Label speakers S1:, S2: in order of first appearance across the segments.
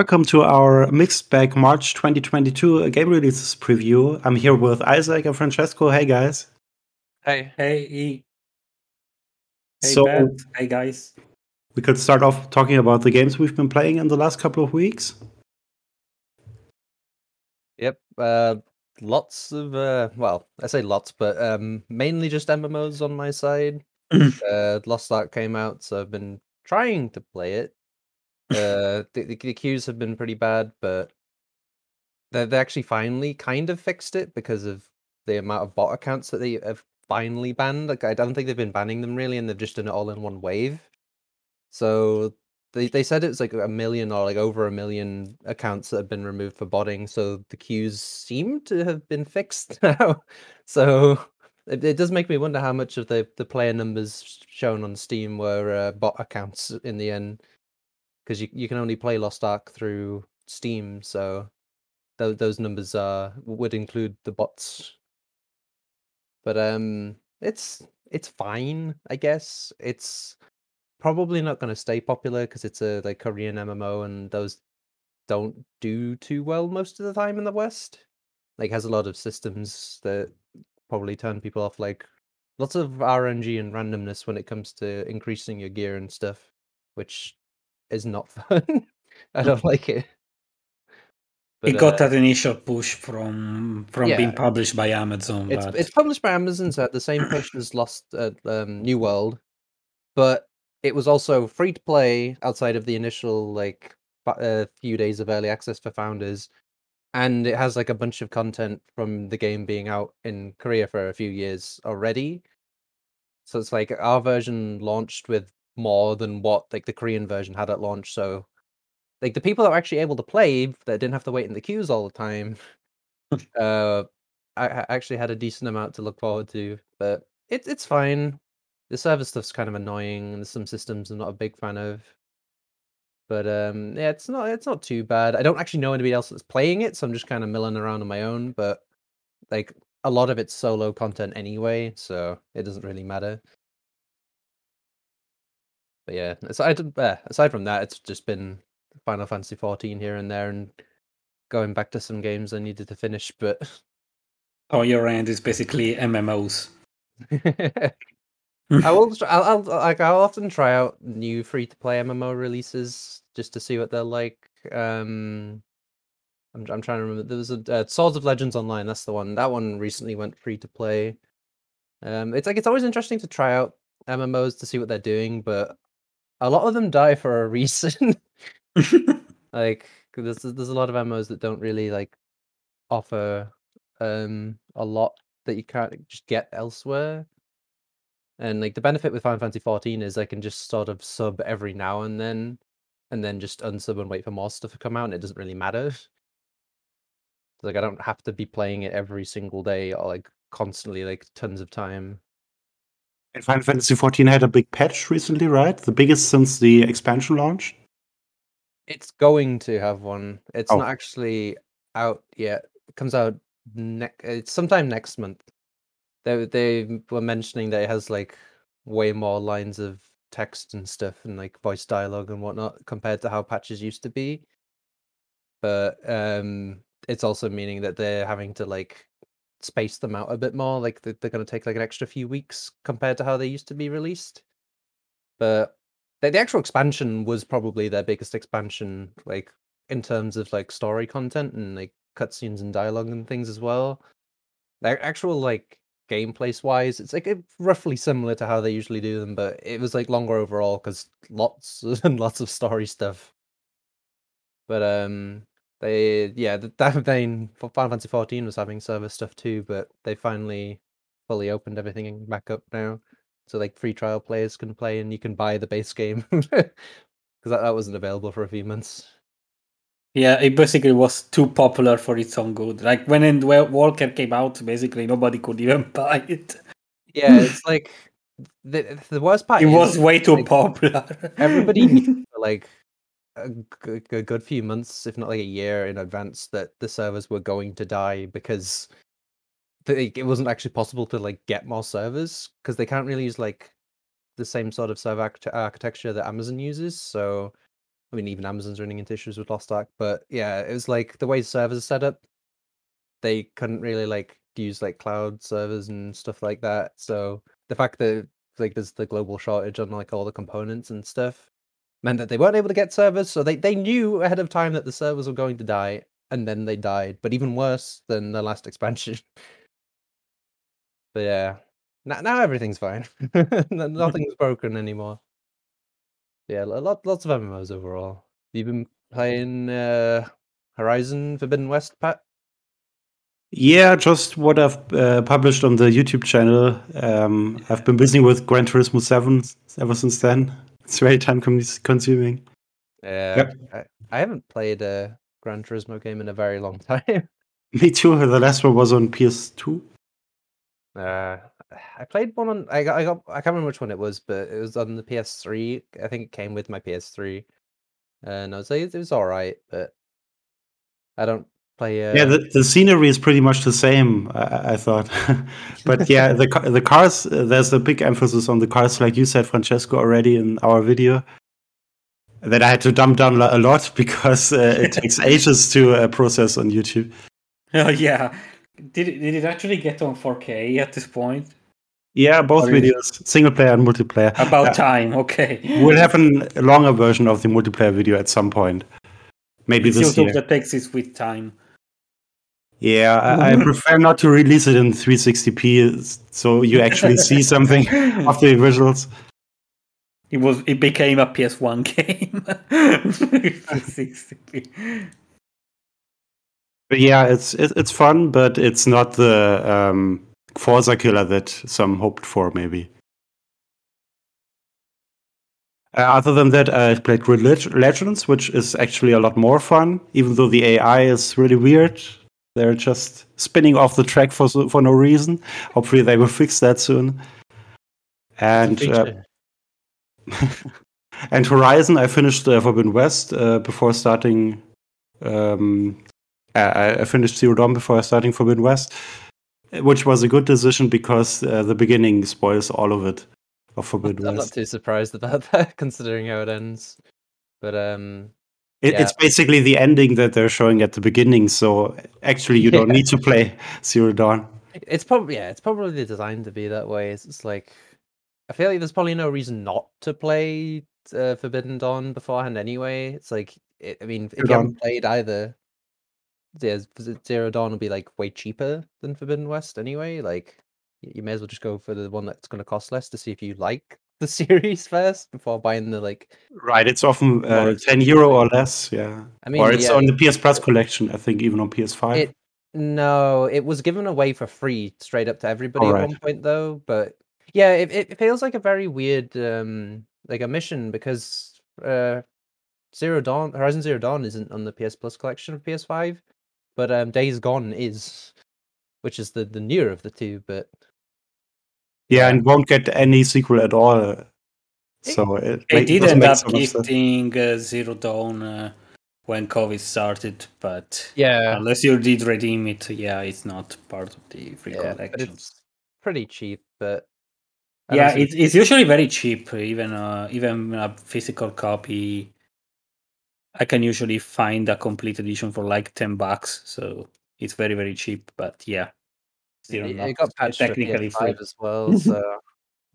S1: Welcome to our Mixed Bag March 2022 game releases preview. I'm here with Isaac and Francesco. Hey guys.
S2: Hey.
S3: Hey, E. Hey,
S1: So-
S3: Beth. Hey, guys.
S1: We could start off talking about the games we've been playing in the last couple of weeks.
S2: Yep. Uh, lots of uh, well, I say lots, but um, mainly just MMOs on my side. uh, Lost Ark came out, so I've been trying to play it. Uh, the, the, the queues have been pretty bad, but they they actually finally kind of fixed it because of the amount of bot accounts that they have finally banned. Like I don't think they've been banning them really, and they've just done it all in one wave. So they they said it's like a million or like over a million accounts that have been removed for botting. So the queues seem to have been fixed now. So it, it does make me wonder how much of the the player numbers shown on Steam were uh, bot accounts in the end, because you you can only play Lost Ark through Steam. So those those numbers are would include the bots. But um, it's it's fine, I guess. It's probably not going to stay popular because it's a like Korean MMO and those don't do too well most of the time in the West. Like has a lot of systems that probably turn people off. Like lots of RNG and randomness when it comes to increasing your gear and stuff, which is not fun. I don't like it.
S3: it got
S2: uh,
S3: that initial push from from
S2: Yeah.
S3: being published by Amazon,
S2: It's
S3: but
S2: it's published by Amazon, so the same push as Lost uh, um, New World, but it was also free to play outside of the initial like a few days of early access for founders, and it has like a bunch of content from the game being out in Korea for a few years already. So it's like our version launched with more than what like the Korean version had at launch. So like the people that were actually able to play that didn't have to wait in the queues all the time uh I I actually had a decent amount to look forward to, but it's it's fine. The server stuff's kind of annoying, and some systems I'm not a big fan of. But um, yeah, it's not it's not too bad. I don't actually know anybody else that's playing it, so I'm just kind of milling around on my own. But like a lot of it's solo content anyway, so it doesn't really matter. But yeah, aside uh, aside from that, it's just been Final Fantasy 14 here and there, and going back to some games I needed to finish, but
S3: on your end is basically MMOs.
S2: I will. I'll, I'll like. I'll often try out new free to play MMO releases just to see what they're like. Um, I'm I'm trying to remember. There was a uh, Swords of Legends Online. That's the one. That one recently went free to play. Um, it's like it's always interesting to try out MMOs to see what they're doing, but a lot of them die for a reason. like there's there's a lot of MMOs that don't really like offer um a lot that you can't just get elsewhere. And like the benefit with Final Fantasy 14 is I can just sort of sub every now and then, and then just unsub and wait for more stuff to come out, and it doesn't really matter. Like I don't have to be playing it every single day or like constantly, like tons of time.
S1: And Final Fantasy 14 had a big patch recently, right? The biggest since the expansion launch.
S2: It's going to have one. It's
S1: Oh.
S2: not actually out yet. It comes out next. It's sometime next month. They they were mentioning that it has like way more lines of text and stuff and like voice dialogue and whatnot compared to how patches used to be. But um, it's also meaning that they're having to like space them out a bit more. Like they're, they're going to take like an extra few weeks compared to how they used to be released. But the, the actual expansion was probably their biggest expansion, like in terms of like story content and like cutscenes and dialogue and things as well. Like actual like gameplay wise, it's like roughly similar to how they usually do them, but it was like longer overall because lots and lots of story stuff. But um, they yeah, th- that vein Final Fantasy 14 was having server stuff too, but they finally fully opened everything back up now, so like free trial players can play and you can buy the base game because that, that wasn't available for a few months.
S3: yeah, it basically was too popular for its own good. Like when Endwalker came out, basically nobody could even buy it.
S2: Yeah, it's like the the worst part
S3: It was way too
S2: like,
S3: popular.
S2: everybody knew like a good, few months, if not like a year in advance, that the servers were going to die because it wasn't actually possible to like get more servers because they can't really use like the same sort of server archite- architecture that Amazon uses. So I mean, even Amazon's running into issues with Lost Ark, but yeah, it was like the way servers are set up, they couldn't really like use like cloud servers and stuff like that. So the fact that like there's the global shortage on like all the components and stuff meant that they weren't able to get servers. So they they knew ahead of time that the servers were going to die, and then they died. But even worse than the last expansion. but yeah, now now everything's fine. Nothing's broken anymore. Yeah, a lot lots of MMOs overall. You've been playing uh, Horizon Forbidden West, Pat?
S1: Yeah, just what I've uh, published on the YouTube channel. Um, I've been busy with Gran Turismo 7 ever since then. It's very time consuming.
S2: Yeah, yep. I, I, haven't played a Gran Turismo game in a very long time.
S1: Me too. The last one was on PS2.
S2: Uh, I played one on. I got. I got. I can't remember which one it was, but it was on the PS3. I think it came with my PS3, and I was like, it was all right, but I don't play. Uh...
S1: Yeah, the, the scenery is pretty much the same. I, I thought, but yeah, the the cars. Uh, there's a big emphasis on the cars, like you said, Francesco, already in our video. That I had to dumb down a lot because uh, it takes ages to uh, process on YouTube.
S3: Oh yeah, did it, did it actually get on 4K at this point?
S1: Yeah, both or videos, single player and multiplayer.
S3: About uh, time, okay.
S1: we'll have an, a longer version of the multiplayer video at some point. Maybe
S3: it's
S1: this year.
S3: that takes its with time.
S1: Yeah, I, I, prefer not to release it in 360p, so you actually see something of the visuals.
S3: It was. It became a PS1 game. 360p.
S1: But yeah, it's it, it's fun, but it's not the um, Forza killer that some hoped for, maybe. Uh, other than that, I played Relig- Legends, which is actually a lot more fun, even though the AI is really weird. They're just spinning off the track for for no reason. Hopefully, they will fix that soon. And uh, and Horizon, I finished uh, Forbidden West uh, before starting um, I, I finished Zero Dawn before starting Forbidden West, which was a good decision because uh, the beginning spoils all of it of Forbidden
S2: I'm
S1: West.
S2: I'm not too surprised about that, considering how it ends. But um,
S1: it, yeah. it's basically the ending that they're showing at the beginning. So actually, you don't need to play Zero Dawn.
S2: It's probably yeah, it's probably designed to be that way. It's just like I feel like there's probably no reason not to play uh, Forbidden Dawn beforehand anyway. It's like it, I mean, if you haven't played either, yeah, Zero Dawn will be like way cheaper than Forbidden West anyway. Like you may as well just go for the one that's going to cost less to see if you like the series first before buying the like.
S1: Right, it's often uh, ten euro or less. Yeah, I mean, or it's yeah, on the PS Plus collection. I think even on PS5.
S2: It, no, it was given away for free straight up to everybody right. at one point though. But yeah, it, it feels like a very weird um like a mission because uh Zero Dawn Horizon Zero Dawn isn't on the PS Plus collection of PS5 but um, Days Gone is, which is the the newer of the two. But
S1: yeah, and won't get any sequel at all. So it,
S3: they did end up getting uh, Zero Dawn uh, when COVID started, but
S2: yeah,
S3: unless you did redeem it, yeah, it's not part of the free yeah, collection.
S2: it's pretty cheap, but
S3: yeah, it's, it's usually very cheap. Even uh, even a physical copy I can usually find a complete edition for like ten bucks, so it's very very cheap. But yeah,
S2: still it, it got patched technically free as well. So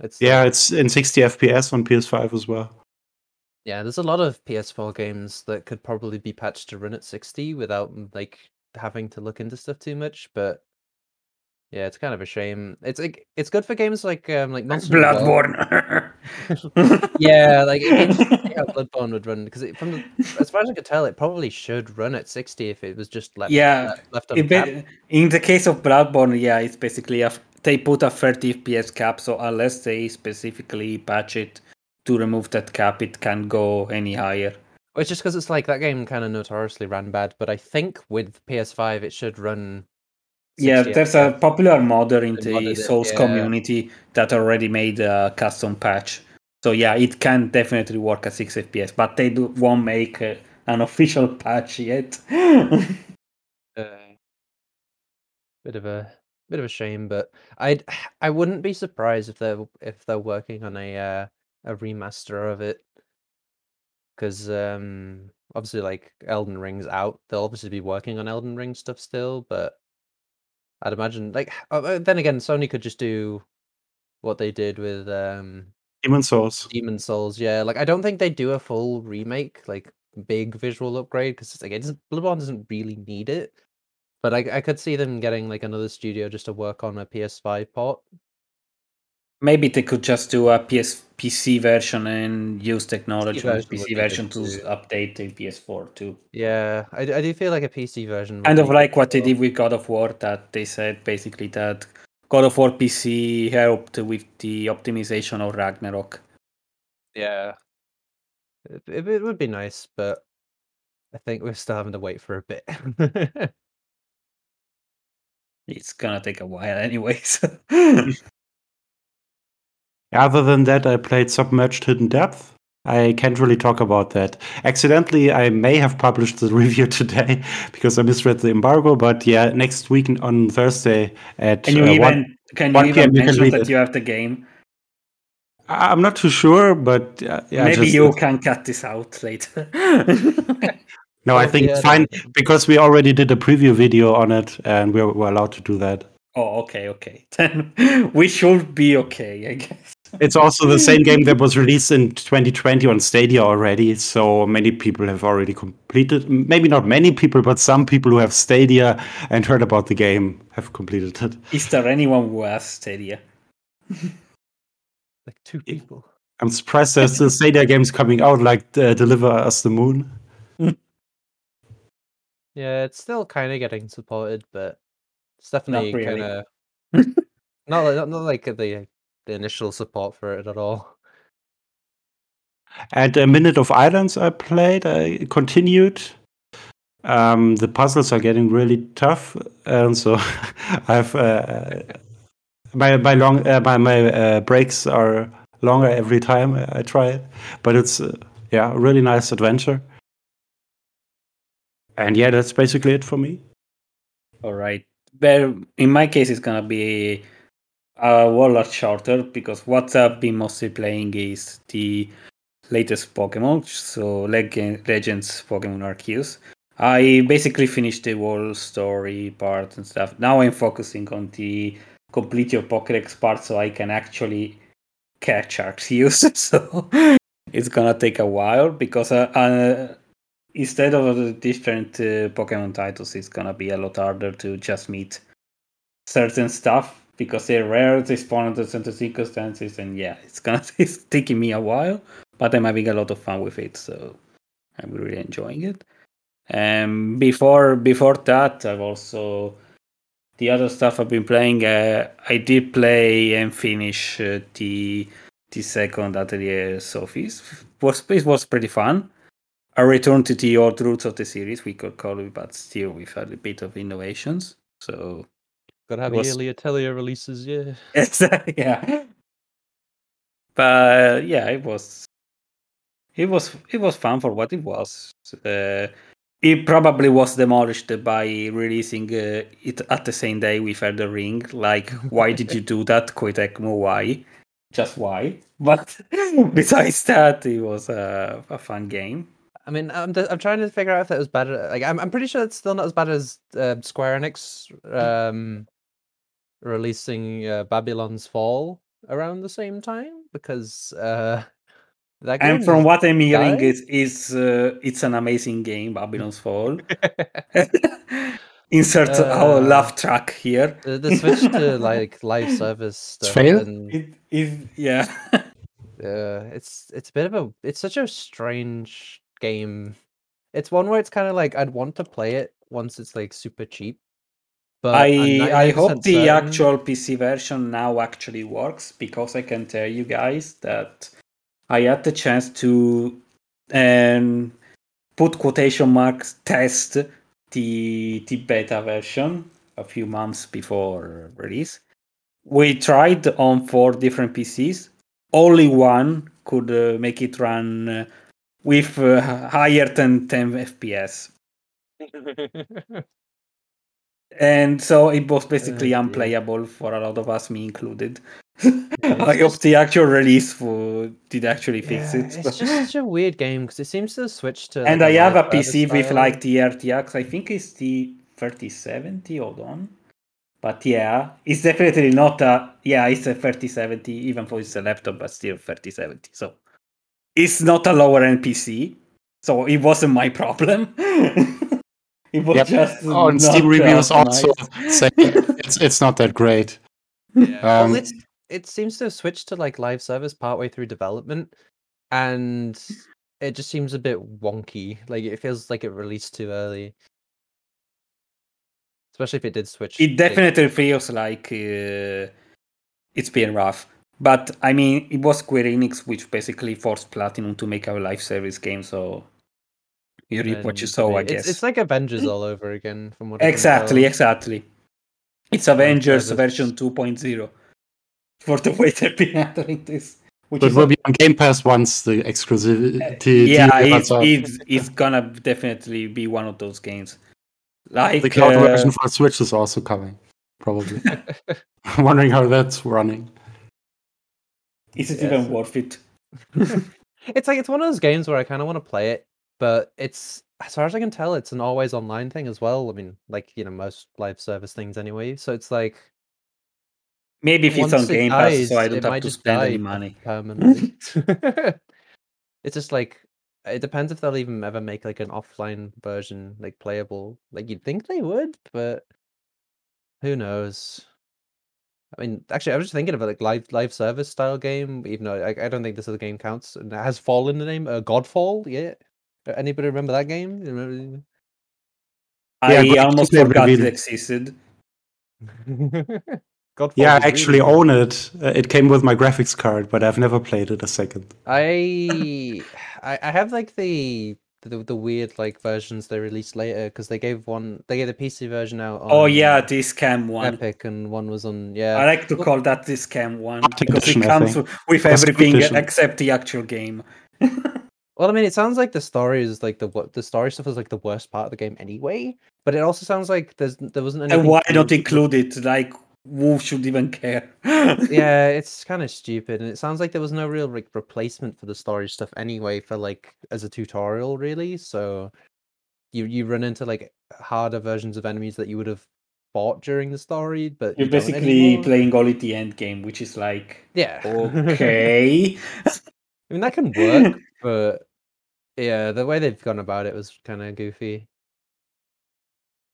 S1: it's yeah, it's in 60 FPS on PS5 as well.
S2: Yeah, there's a lot of PS4 games that could probably be patched to run at 60 without like having to look into stuff too much. But yeah, it's kind of a shame. It's like it's good for games like um like
S3: Monster Bloodborne.
S2: yeah, like yeah, Bloodborne would run because from the, as far as I could tell, it probably should run at sixty if it was just left.
S3: Yeah,
S2: left
S3: on be, in the case of Bloodborne, yeah, it's basically a they put a 30 FPS cap, so unless they specifically patch it to remove that cap, it can't go any higher.
S2: Well, it's just because it's like that game kind of notoriously ran bad, but I think with PS5 it should run
S3: yeah, there's a popular modder in the Souls yeah. community that already made a custom patch. So yeah, it can definitely work at 6 FPS, but they do, won't make uh, an official patch yet. uh,
S2: bit of a bit of a shame, but I'd I wouldn't be surprised if they're if they're working on a uh, a remaster of it. because um, obviously, like Elden Ring's out. They'll obviously be working on Elden Ring stuff still, but I'd imagine like uh, uh, then again, Sony could just do what they did with um
S1: Demon's Souls.
S2: Demon's Souls. Yeah, like I don't think they do a full remake, like big visual upgrade, because it's like it doesn't Bloodborne doesn't really need it. But I I could see them getting like another studio just to work on a PS5 port.
S3: Maybe they could just do a PS PC version and use technology PC version, PC version to too. update the PS4 too.
S2: Yeah, I, I do feel like a PC version.
S3: Kind of like what they did with God of War, that they said basically that God of War PC helped with the optimization of Ragnarok.
S2: Yeah, it, it, it would be nice, but I think we're still having to wait for a bit.
S3: it's gonna take a while, anyways.
S1: Other than that, I played Submerged Hidden Depth. I can't really talk about that. Accidentally, I may have published the review today because I misread the embargo. But yeah, next week on Thursday at
S3: can you uh, even 1, can you even mention that it. you have the game?
S1: I'm not too sure, but uh, yeah,
S3: maybe just, you can cut this out later.
S1: no, I think yeah, it's fine because we already did a preview video on it, and we're, we're allowed to do that.
S3: Oh, okay, okay. Then we should be okay, I guess.
S1: It's also the same game that was released in 2020 on Stadia already. So many people have already completed. Maybe not many people, but some people who have Stadia and heard about the game have completed it.
S3: Is there anyone who has Stadia?
S2: like two people.
S1: I'm surprised there's still Stadia games coming out, like uh, Deliver Us the Moon.
S2: yeah, it's still kind of getting supported, but it's definitely really. kind of not, not, not like the the initial support for it at all.
S1: At a minute of islands I played, I continued. Um, the puzzles are getting really tough, and so I've uh, my my long uh, my my uh, breaks are longer every time I, try it, but it's uh, yeah a really nice adventure. And yeah, that's basically it for me.
S3: All right. Well, in my case, it's gonna be a lot shorter because what I've been mostly playing is the latest Pokemon, so Leg- Legends Pokemon Arceus. I basically finished the whole story part and stuff. Now I'm focusing on the complete your Pokédex part so I can actually catch Arceus. so it's gonna take a while because uh, uh, instead of the different uh, Pokemon titles, it's gonna be a lot harder to just meet certain stuff because they're rare, they spawn under certain circumstances, and yeah, it's gonna it's taking me a while, but I'm having a lot of fun with it, so I'm really enjoying it. And before before that, I've also the other stuff I've been playing. Uh, I did play and finish uh, the the second Atelier Sophie's. Was it was pretty fun. A return to the old roots of the series, we could call it, but still with a bit of innovations. So
S2: Gotta have was... yearly Atelier releases, yeah.
S3: yeah. But yeah, it was it was it was fun for what it was. Uh, it probably was demolished by releasing uh, it at the same day with Elden Ring. Like, why did you do that, Koei Tecmo? Why? Just why? But besides that, it was a, a fun game.
S2: I mean, I'm I'm trying to figure out if it was better. Like, I'm I'm pretty sure it's still not as bad as uh, Square Enix um, releasing uh, Babylon's Fall around the same time because uh,
S3: that and from what I'm hearing, is is uh, it's an amazing game, Babylon's Fall. Insert uh, our laugh track here.
S2: The, the switch to like live service stuff.
S1: Fail?
S2: And,
S3: it, it, yeah.
S2: yeah, it's it's a bit of a it's such a strange game. It's one where it's kind of like I'd want to play it once it's like super cheap
S3: but I I hope the actual PC version now actually works because I can tell you guys that I had the chance to um, put quotation marks test the the beta version a few months before release. We tried on four different PCs. Only one could uh, make it run uh, with uh, higher than 10 FPS. and so it was basically uh, unplayable yeah. for a lot of us, me included. I hope the actual release for did actually fix
S2: Yeah,
S3: it.
S2: It's just such a weird game because it seems to switch to.
S3: and
S2: like,
S3: I have a PC with like the RTX. I think it's the 3070. Hold on, but yeah, it's definitely not a. Yeah, it's a 3070, even though it's a laptop, but still 3070. So it's not a lower end PC. So it wasn't my problem. It was
S1: Yep.
S3: just
S1: Oh, and
S3: not,
S1: Steam reviews also
S3: nice.
S1: say it's it's not that great.
S2: Yeah.
S1: Um,
S2: well, it's, it seems to have switched to like live service partway through development, and it just seems a bit wonky. Like it feels like it released too early, especially if it did switch.
S3: It
S2: like-
S3: definitely feels like uh, it's been rough. But I mean, it was Square Enix which basically forced Platinum to make a live service game, so you reap what you
S2: and,
S3: sow, I guess.
S2: It's, it's like Avengers all over again, from what
S3: exactly, exactly. It's Avengers
S2: service.
S3: version 2.0 for the way they've been handling this. Which
S1: But it
S3: is
S1: will
S3: a-
S1: be on Game Pass once the exclusivity.
S3: yeah,
S1: deal
S3: it's, it's, it's gonna definitely be one of those games. Like
S1: the cloud
S3: uh,
S1: version for Switch is also coming, probably. I'm wondering how that's running.
S3: is it
S2: Yes.
S3: even worth it?
S2: It's like it's one of those games where I kind of want to play it, but it's as far as I can tell, it's an always online thing as well. I mean, like you know, most live service things anyway. So it's like
S3: Maybe if it's on
S2: it
S3: Game Pass,
S2: dies,
S3: so I don't have to spend any money.
S2: permanently. it's just like it depends if they'll even ever make like an offline version like playable. Like you'd think they would, but who knows? I mean, actually, I was just thinking of it like live live service style game. Even though I, I don't think this other game counts, and it has Fall in the name. Uh, Godfall, yeah. Uh, Anybody remember that game? Remember?
S1: Yeah,
S3: I
S1: but
S3: almost
S1: they
S3: forgot it existed.
S2: Godfall.
S1: Yeah, I actually
S2: really
S1: own it. Uh, it came with my graphics card, but I've never played it a second.
S2: I I I have like the the, the weird like versions they released later because they gave one they gave the PC version out. On
S3: Oh yeah, the scam one.
S2: Epic and one was on yeah.
S3: I like to call that the scam one because it comes
S1: think.
S3: with everything except the actual game.
S2: Well, I mean, it sounds like the story is like the the story stuff is like the worst part of the game anyway. But it also sounds like there's there wasn't.
S3: And why not include it? Like, who should even care?
S2: yeah, it's kind of stupid, and it sounds like there was no real like replacement for the story stuff anyway for like as a tutorial, really. So you you run into like harder versions of enemies that you would have fought during the story, but
S3: You're
S2: you
S3: basically playing only the end game, which is like,
S2: Yeah.
S3: okay.
S2: I mean that can work, but yeah, the way they've gone about it was kind of goofy.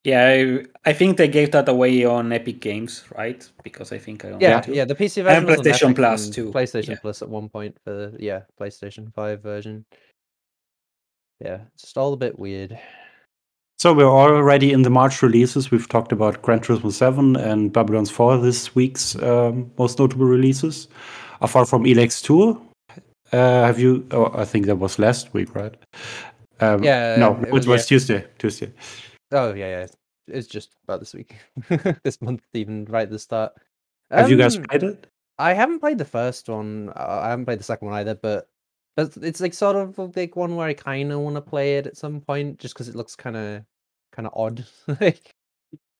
S3: yeah, I, I think they gave that away on Epic Games, right? Because I think I own
S2: Yeah,
S3: it
S2: yeah. The PC version was on
S3: PlayStation
S2: Epic
S3: Plus
S2: and
S3: too,
S2: PlayStation
S3: yeah.
S2: Plus at one point for the yeah PlayStation Five version. Yeah, it's just all a bit weird.
S1: So we're already in the March releases. We've talked about Gran Turismo 7 and Babylon's Fall this week's um, most notable releases. Apart from Elex 2, uh, have you? Oh, I think that was last week, right? Um,
S2: Yeah,
S1: No,
S2: it
S1: it
S2: was,
S1: was,
S2: yeah.
S1: Tuesday. Tuesday.
S2: Oh yeah, yeah. It's just about this week, this month, even right at the start.
S1: Have you guys
S2: Um,
S1: played it?
S2: I haven't played the first one. uh, I haven't played the second one either, but but it's like sort of a big one where I kind of want to play it at some point, just because it looks kind of kind of odd. like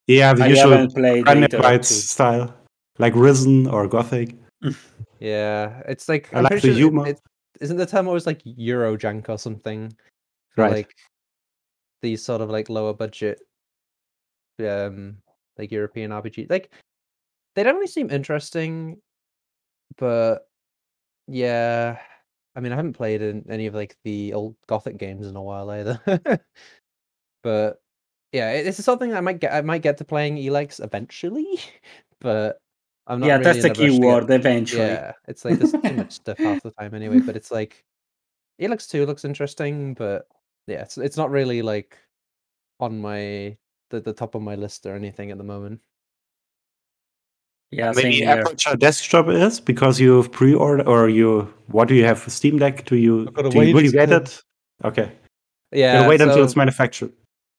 S1: Yeah, the
S3: I
S1: usual
S3: haven't played
S1: Gun
S3: either of
S1: Rights style, like Risen or Gothic.
S2: Yeah, it's like
S1: I
S2: I'm
S1: like the
S2: sure it-
S1: humor.
S2: It, isn't the term always like Eurojank or something? for,
S1: Right.
S2: Like these sort of like lower budget, um, like European RPG. Like they don't really seem interesting, but yeah. I mean, I haven't played in any of like the old Gothic games in a while either. but yeah, it- it's something I might get. I might get to playing Elex eventually, but I'm not.
S3: Yeah,
S2: really
S3: that's the key
S2: to get-
S3: word, eventually.
S2: yeah, it's like there's too much stuff half the time anyway. But it's like it looks too looks interesting, but yeah, it's it's not really like on my the, the top of my list or anything at the moment.
S3: Yeah, same
S1: Maybe
S3: here.
S1: Aperture Desk Job is because you've pre-ordered or you. What do you have for Steam Deck? Do you? Do you will you
S2: wait.
S1: get it? Okay.
S2: Yeah,
S1: Gotta wait until it's manufactured.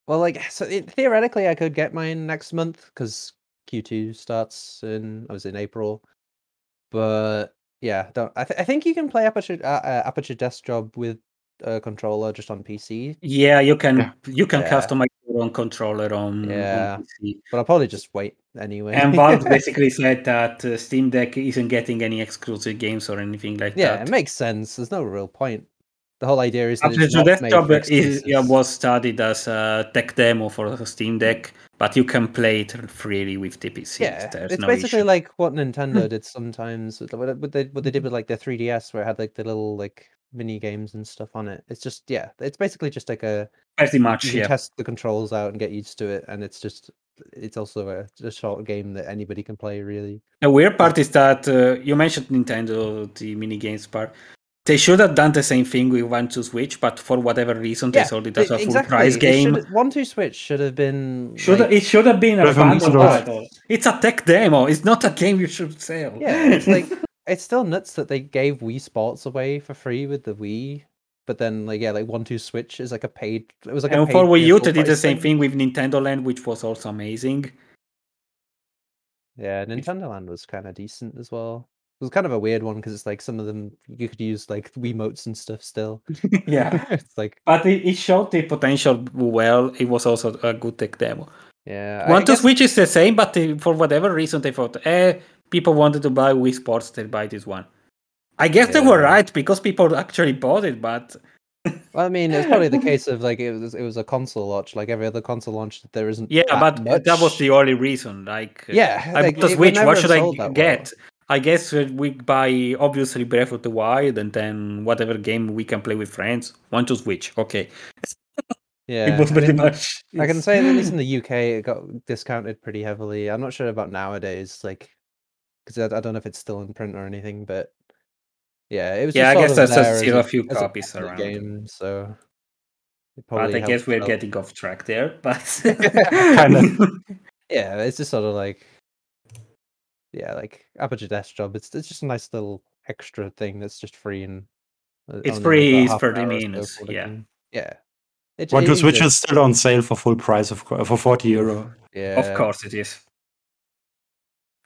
S2: Well, like so it, theoretically, I could get mine next month because Q2 starts in I was in April, but yeah, don't I, th- I think you can play Aperture uh, uh, Aperture Desk Job with a controller just on PC.
S3: Yeah, you can you can
S2: Yeah.
S3: customize your own controller on,
S2: Yeah.
S3: on PC.
S2: But I'll probably just wait anyway.
S3: And Valve basically said that uh, Steam Deck isn't getting any exclusive games or anything like
S2: yeah,
S3: that.
S2: Yeah, it makes sense. There's no real point. The whole idea is that
S3: so
S2: not
S3: that
S2: made
S3: job
S2: for
S3: is, yeah, was studied as a tech demo for the Steam Deck, but you can play it freely with the PC.
S2: Yeah,
S3: There's
S2: it's
S3: no
S2: basically
S3: issue.
S2: like what Nintendo did sometimes. with What they what they did with like their 3DS, where it had like the little like mini games and stuff on it. It's just yeah, it's basically just like a
S3: pretty
S2: you
S3: much.
S2: can
S3: Yeah,
S2: test the controls out and get used to it, and it's just it's also a, a short game that anybody can play really.
S3: the weird part is that uh, you mentioned Nintendo, the mini games part. They should have done the same thing with 1-2-Switch, but for whatever reason, they sold it as a full price game.
S2: One two switch should have been
S3: Should
S2: like-
S3: it should have been a
S1: Should have been
S3: bundle. It's a tech demo. It's not a game you should sell.
S2: Yeah, it's like it's still nuts that they gave Wii Sports away for free with the Wii, but then like yeah, like one two switch is like a paid. It was like a
S3: and
S2: paid
S3: for Wii
S2: tier
S3: U,
S2: full
S3: they did the
S2: price
S3: same thing with Nintendo Land, which was also amazing.
S2: Yeah, Nintendo Land was kind of decent as well. It was kind of a weird one because it's like some of them you could use like Wiimotes and stuff still.
S3: yeah,
S2: it's like
S3: but it, it showed the potential well. It was also a good tech demo.
S2: yeah, I
S3: One to
S2: guess-
S3: Switch is the same, but they, for whatever reason, they thought, eh, people wanted to buy Wii Sports, they buy this one. I guess they were right because people actually bought it, but
S2: Well, I mean, it's probably the case of like it was it was a console launch, like every other console launch. There isn't.
S3: yeah,
S2: that
S3: but that was the only reason. Like,
S2: Yeah,
S3: I bought the
S2: it
S3: Switch. What should I
S2: get? well.
S3: I guess we buy obviously Breath of the Wild and then whatever game we can play with friends. 1-2-Switch. Okay,
S2: Yeah,
S3: it was
S2: I
S3: pretty
S2: mean,
S3: much.
S2: I can say that at least in the UK it got discounted pretty heavily. I'm not sure about nowadays, like because I, I don't know if it's still in print or anything, but yeah, it was.
S3: Yeah, I guess
S2: of
S3: there's
S2: there
S3: a- still a few copies
S2: popular
S3: around.
S2: Game, so.
S3: But I guess we're getting off track there. But
S1: Kinda.
S2: Yeah, it's just sort of like, yeah, like Aperture Desk Job. It's it's just a nice little extra thing that's just free and. uh,
S3: It's free,
S2: about
S3: it's
S2: half
S3: for the
S2: hour or so
S3: minus,
S2: for the
S3: yeah.
S2: game. Yeah. It, 1-2-Switch
S1: is still on sale for full price of for 40 euro.
S2: Yeah.
S3: of course it is.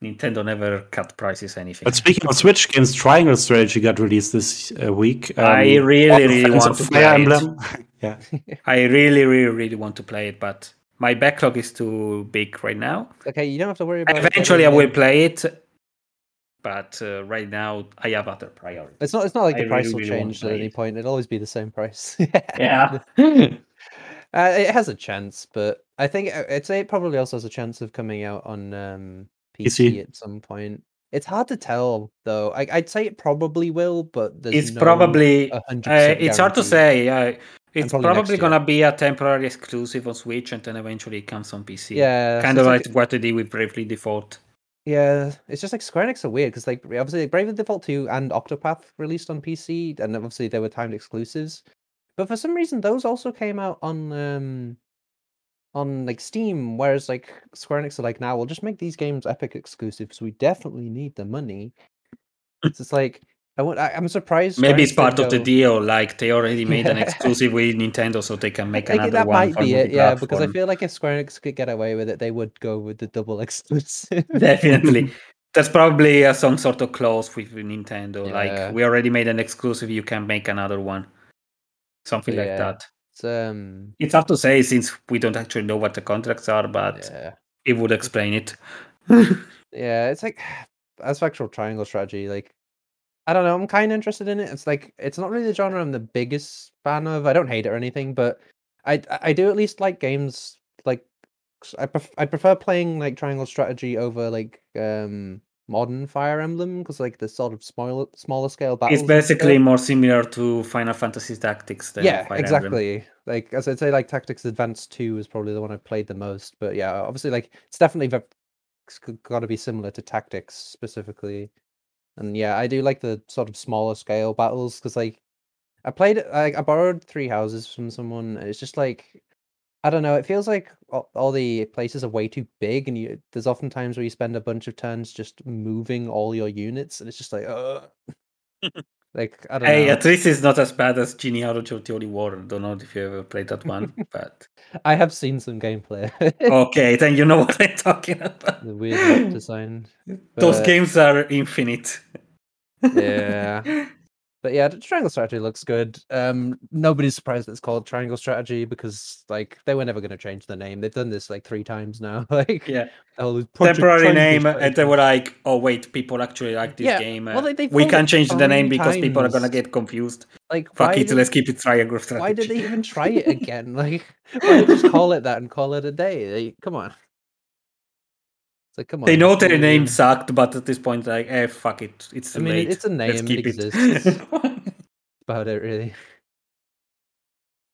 S3: Nintendo never cut prices anything.
S1: But speaking of Switch games, Triangle Strategy got released this uh, week.
S3: I
S1: Um,
S3: really, really want to
S1: Fire
S3: play it.
S1: Emblem. yeah,
S3: I really, really, really want to play it, but my backlog is too big right now.
S2: Okay, you don't have to worry about. it
S3: Eventually, I will play it, but uh, right now I have other priorities.
S2: It's not. It's not like
S3: I
S2: the price
S3: really,
S2: will
S3: really
S2: change
S3: to
S2: at any
S3: it.
S2: point. It'll always be the same price.
S3: Yeah.
S2: Uh, it has a chance, but I think uh, I'd say it probably also has a chance of coming out on um, PC,
S1: PC.
S2: at some point. It's hard to tell though. I, I'd say it probably will, but there's
S3: It's
S2: no
S3: probably.
S2: 100%
S3: Uh, it's hard to
S2: guarantee.
S3: say. It's
S2: probably
S3: probably gonna be a temporary exclusive on Switch, and then eventually it comes on PC.
S2: Yeah,
S3: kind
S2: so
S3: of
S2: it's
S3: like what they did with Bravely Default.
S2: Yeah, it's just like Square Enix are weird because like obviously like, Bravely Default 2 and Octopath released on PC, and obviously they were timed exclusives. But for some reason, those also came out on um on like Steam, whereas like Square Enix are like, now we'll just make these games Epic exclusives. We definitely need the money. It's just like I want. I, I'm surprised.
S3: Maybe it's part of the deal. Like they already made an exclusive with Nintendo, so they can make
S2: I
S3: another
S2: that
S3: one.
S2: might
S3: for
S2: be it, yeah. Because I feel like if Square Enix could get away with it, they would go with the double exclusive.
S3: Definitely. That's probably uh, some sort of clause with Nintendo.
S2: Yeah.
S3: Like, we already made an exclusive, you can make another one. Something like that.
S2: It's, um,
S3: It's hard to say since we don't actually know what the contracts are, but
S2: yeah.
S3: it would explain it.
S2: Yeah, it's like as for actual triangle strategy, like I don't know, I'm kind of interested in it. It's like it's not really the genre I'm the biggest fan of. I don't hate it or anything, but I I do at least like games like I pref- I prefer playing like triangle strategy over like um modern Fire Emblem because like the sort of smaller smaller scale battles.
S3: it's basically more similar to Final Fantasy Tactics than
S2: yeah,
S3: Fire Emblem.
S2: exactly. Like as I'd say, like Tactics Advance Two is probably the one I've played the most. But yeah, obviously, like it's definitely got to be similar to Tactics specifically. And yeah, I do like the sort of smaller scale battles because like I played like I borrowed Three Houses from someone. And it's just like I don't know. It feels like all, all the places are way too big, and you there's often times where you spend a bunch of turns just moving all your units, and it's just like, uh like I don't
S3: Hey,
S2: know.
S3: at least it's not as bad as Genealogy of the Holy War. I Don't know if you ever played that one, but
S2: I have seen some gameplay.
S3: okay, then you know what I'm talking about.
S2: the weird design.
S3: Those games are infinite.
S2: Yeah. but yeah, Triangle Strategy looks good. Um, nobody's surprised it's called Triangle Strategy because like they were never going to change the name. They've done this like three times now. like
S3: yeah, temporary name, Strategy. and they were like, "Oh wait, people actually like this
S2: yeah.
S3: game.
S2: well, they,
S3: we can't change the name because times. people are gonna get confused.
S2: Like,
S3: fuck it, did, let's keep it Triangle Strategy.
S2: Why did they even try it again? like, why just call it that and call it a day? Like, come on. Like, come on.
S3: They know their name sucked, but at this point, like, eh, fuck it. It's I mean, late.
S2: it's a name.
S3: Let's keep
S2: it exists. about it, really.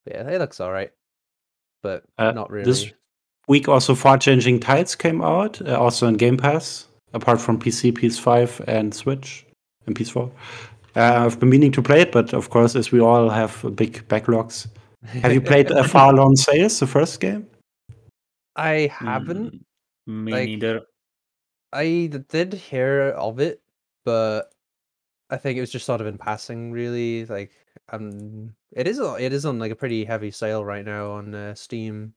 S2: But yeah, it looks all right, but uh, not really.
S1: This week, also, Far Changing Tides came out, uh, also on Game Pass, apart from PC, PS5, and Switch, and PS4. Uh, I've been meaning to play it, but of course, as we all have big backlogs. Have you played uh, Far Lone Sails, the first game?
S2: I haven't.
S3: Mm, me like, neither.
S2: I did hear of it, but I think it was just sort of in passing, really. Like, um, it is it is on like a pretty heavy sale right now on uh, Steam.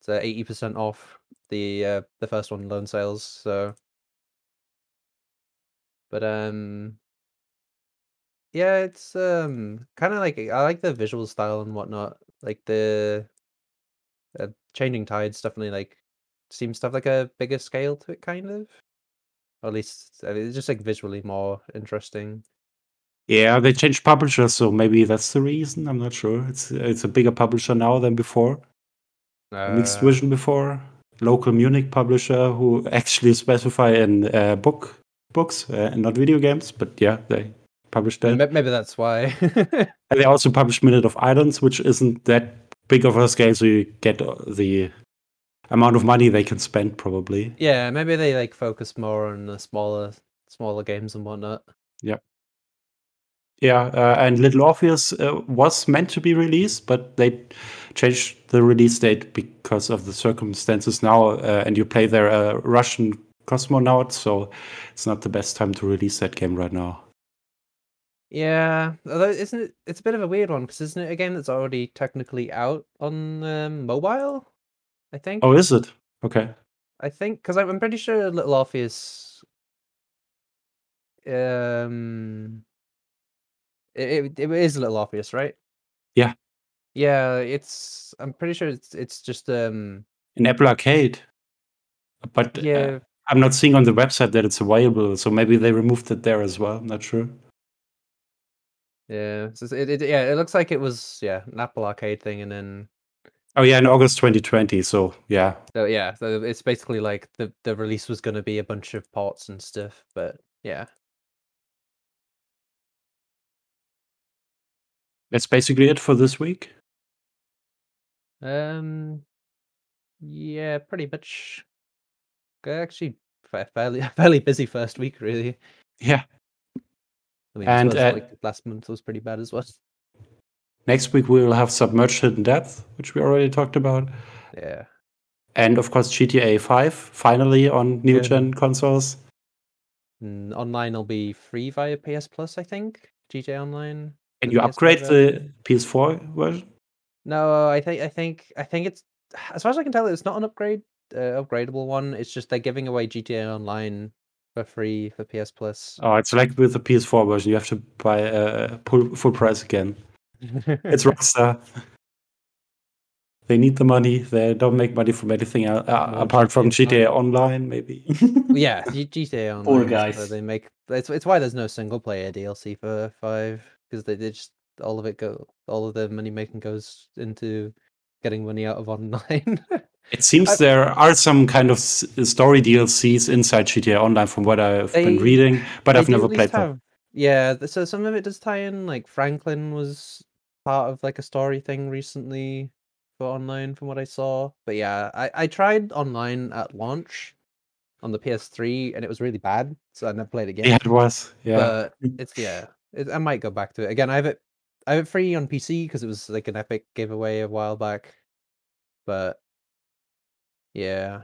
S2: It's uh, eighty percent off the uh, the first one, Lone Sails. So, but um, yeah, it's um kind of like I like the visual style and whatnot. Like the uh, changing tides definitely like seems to have like a bigger scale to it, kind of. Or at least I mean, it's just like visually more interesting.
S1: Yeah, they changed publishers, so maybe that's the reason. I'm not sure. It's it's a bigger publisher now than before. Uh, Mixtvision before, local Munich publisher who actually specify in uh, book books uh, and not video games. But yeah, they published that.
S2: Maybe that's why.
S1: and they also published Minute of Islands, which isn't that big of a scale, so you get the amount of money they can spend probably.
S2: Yeah, maybe they like focus more on the smaller smaller games and whatnot.
S1: Yeah. Yeah, uh, and Little Orpheus uh, was meant to be released, but they changed the release date because of the circumstances now. Uh, and you play there a Russian cosmonaut, so it's not the best time to release that game right now.
S2: Yeah, although isn't it? It's a bit of a weird one because isn't it a game that's already technically out on um, mobile? I think.
S1: Oh, is it? Okay.
S2: I think because I'm pretty sure Little Orpheus. Um, it, it it is Little Orpheus, right?
S1: Yeah.
S2: Yeah, it's. I'm pretty sure it's it's just um.
S1: An Apple Arcade. But uh, yeah, uh, I'm not seeing on the website that it's available, so maybe they removed it there as well. I'm not sure.
S2: Yeah, so it, it yeah, it looks like it was yeah an Apple Arcade thing, and then
S1: Oh yeah, in August 2020. So yeah.
S2: So yeah, so it's basically like the the release was going to be a bunch of ports and stuff, but yeah.
S1: That's basically it for this week.
S2: Um, yeah, pretty much. Actually, fairly fairly busy first week, really.
S1: Yeah.
S2: I mean, and uh, like last month was pretty bad as well.
S1: Next week we will have Submerged Hidden Depth, which we already talked about.
S2: Yeah.
S1: And of course GTA 5 finally on new gen consoles.
S2: Mm, online will be free via PS Plus, I think. GTA Online.
S1: And you upgrade the PS4 version?
S2: No, I think I think I think it's as far as I can tell, it's not an upgrade uh, upgradable one. It's just they're giving away GTA Online for free for PS Plus.
S1: Oh, it's like with the PS4 version, you have to buy a uh, full price again it's Rockstar. They need the money. They don't make money from anything else, uh, apart from GTA Online, maybe.
S2: yeah, GTA Online.
S3: Poor guys.
S2: They make it's it's why there's no single player DLC for five because they, they just all of it go all of the money making goes into getting money out of online.
S1: it seems I, there are some kind of story DLCs inside GTA Online from what I've they, been reading, but I've never played have, them.
S2: Yeah, so some of it does tie in. Like Franklin was part of like a story thing recently for online from what I saw. But yeah, I, I tried online at launch on the PS3 and it was really bad, so I never played again.
S1: Yeah, it was. Yeah,
S2: but it's yeah, it, I might go back to it again. I have it, I have it free on PC because it was like an Epic giveaway a while back. But yeah,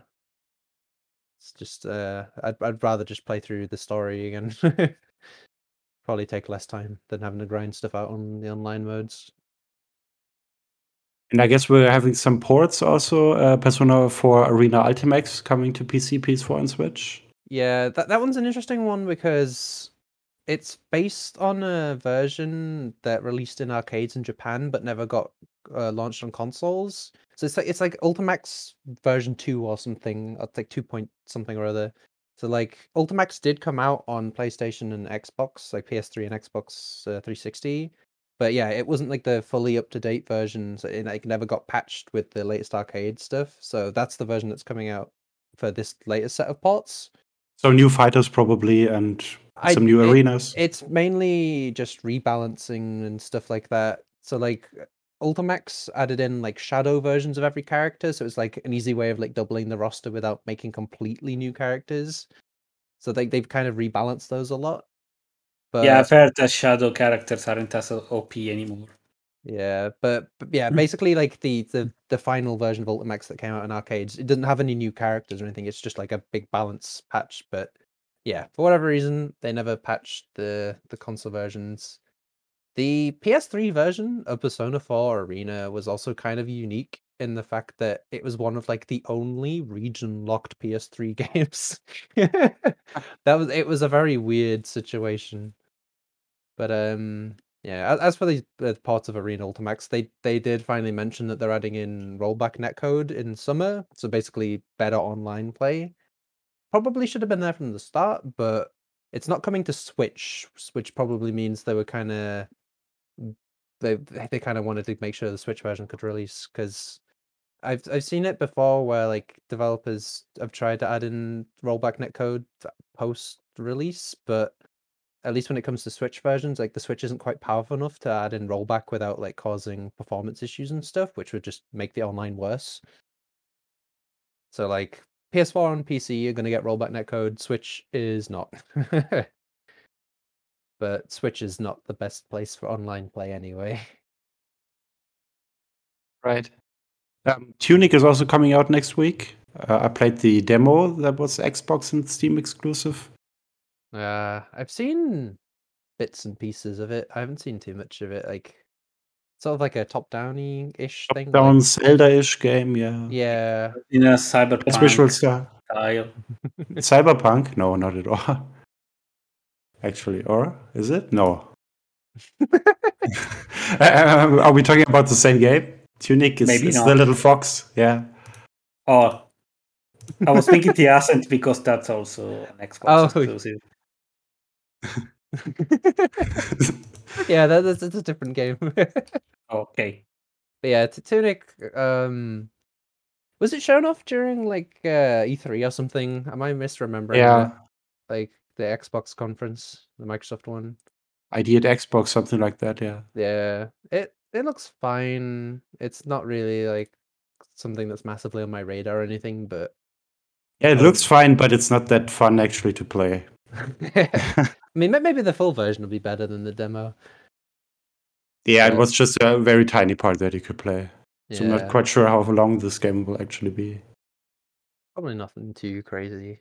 S2: it's just uh, I'd I'd rather just play through the story again. probably take less time than having to grind stuff out on the online modes.
S1: And I guess we're having some ports also. Uh, Persona 4 Arena Ultimax coming to PC, PS4, and Switch.
S2: Yeah, that, that one's an interesting one because it's based on a version that released in arcades in Japan but never got uh, launched on consoles. So it's like it's like Ultimax version two or something, or like two point something or other. So like Ultimax did come out on PlayStation and Xbox, like PS3 and Xbox uh, 360. But yeah, it wasn't like the fully up to date version. So it like never got patched with the latest arcade stuff. So that's the version that's coming out for this latest set of ports.
S1: So new fighters probably and
S2: I-
S1: some new
S2: it-
S1: arenas.
S2: It's mainly just rebalancing and stuff like that. So like Ultimax added in like shadow versions of every character, so it's like an easy way of like doubling the roster without making completely new characters. So they they've kind of rebalanced those a lot. But
S3: yeah, I've heard that shadow characters aren't as OP anymore.
S2: Yeah, but, but yeah, hmm. basically like the, the the final version of Ultimax that came out in arcades, it doesn't have any new characters or anything. It's just like a big balance patch. But yeah, for whatever reason, they never patched the the console versions. The PS3 version of Persona 4 Arena was also kind of unique in the fact that it was one of like the only region locked PS3 games. that was it was a very weird situation. But um yeah, as, for these uh, parts of Arena Ultimax, they they did finally mention that they're adding in rollback netcode in summer, so basically better online play. Probably should have been there from the start, but it's not coming to Switch, which probably means they were kind of they they kind of wanted to make sure the Switch version could release because I've I've seen it before where like developers have tried to add in rollback netcode post release, but at least when it comes to Switch versions, like the Switch isn't quite powerful enough to add in rollback without like causing performance issues and stuff, which would just make the online worse. So like PS4 and PC are going to get rollback netcode. Switch is not. but Switch is not the best place for online play anyway.
S1: Right. Um, Tunic is also coming out next week. Uh, I played the demo that was Xbox and Steam exclusive.
S2: Uh, I've seen bits and pieces of it. I haven't seen too much of it. Like sort of like a top-downy ish thing. like-
S1: Down Zelda-ish game, yeah.
S2: yeah.
S3: In a
S1: It's visual
S3: cyberpunk
S1: style.
S3: style.
S1: Cyberpunk? No, not at all. Actually, or is it? No. Uh, Are we talking about the same game? Tunic is,
S3: Maybe
S1: is the little fox. Yeah.
S3: Oh, I was thinking the Ascent because that's also an Xbox
S2: Oh.
S3: exclusive.
S2: yeah, that, that's, that's a different game. okay. but
S3: Okay.
S2: yeah, T- Tunic. Um, was it shown off during like uh, E3 or something? Am I misremembering?
S1: yeah.
S2: that? like the Xbox conference, the Microsoft one.
S1: ID at Xbox, something like that. Yeah.
S2: Yeah, it it looks fine. It's not really like something that's massively on my radar or anything, but
S1: Yeah, it
S2: Um,
S1: looks fine, but it's not that fun actually to play.
S2: I mean, maybe the full version will be better than the demo.
S1: Yeah, it was just a very tiny part that you could play. So I'm not quite sure how long this game will actually be.
S2: probably nothing too crazy.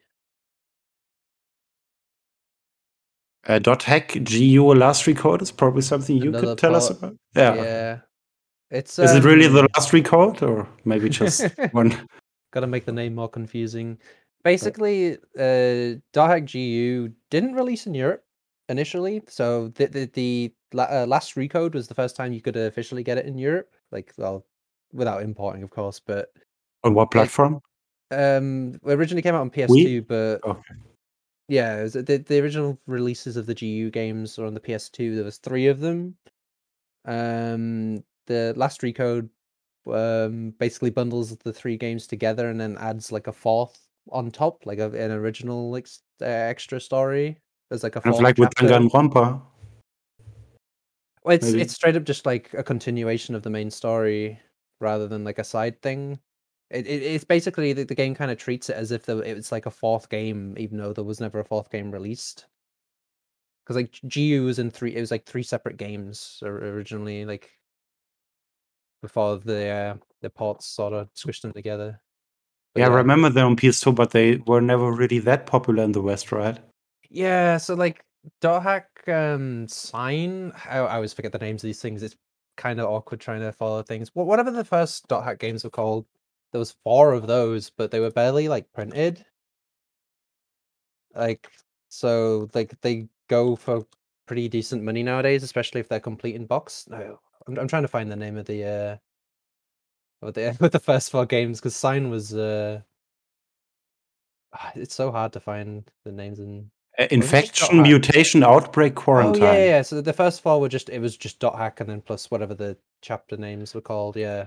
S1: Uh, dot hack GU Last Recode is probably something you
S2: Another
S1: could tell us about. Yeah.
S2: Yeah, it's
S1: Is it really the
S2: um,
S1: last record or maybe just one?
S2: Got to make the name more confusing. Basically, uh, Dark GU didn't release in Europe initially, so the the, the la- uh, last recode was the first time you could officially get it in Europe, like well, without importing, of course. But
S1: On what platform?
S2: um, it originally came out on PS2, but
S1: Okay.
S2: Yeah, was, the the original releases of the GU games were on the PS2. There was three of them. Um, the last recode um basically bundles the three games together and then adds like a fourth on top, like a, an original like uh, extra story. There's like a
S1: Kind of like with
S2: chapter.
S1: Danganronpa.
S2: Well, it's
S1: maybe.
S2: it's straight up just like a continuation of the main story rather than like a side thing. It, it it's basically the, the game kind of treats it as if the, it's like a fourth game, even though there was never a fourth game released. Because like GU was in three, it was like three separate games originally, like before the uh, the ports sort of squished them together. But
S1: Yeah, I remember them on PS2, but they were never really that popular in the West, right?
S2: Yeah, so like Dothack um sign, I, I always forget the names of these things. It's kind of awkward trying to follow things. Wh- Whatever the first Dot Hack games were called, there was four of those, but they were barely like printed. Like so like they go for pretty decent money nowadays, especially if they're complete in box. No, I'm, I'm trying to find the name of the uh, with the with the first four games because Sign was uh, ah, it's so hard to find the names in
S1: infection, mutation, outbreak, quarantine.
S2: Oh yeah, yeah, yeah. So the first four were just it was just dot hack and then plus whatever the chapter names were called. Yeah.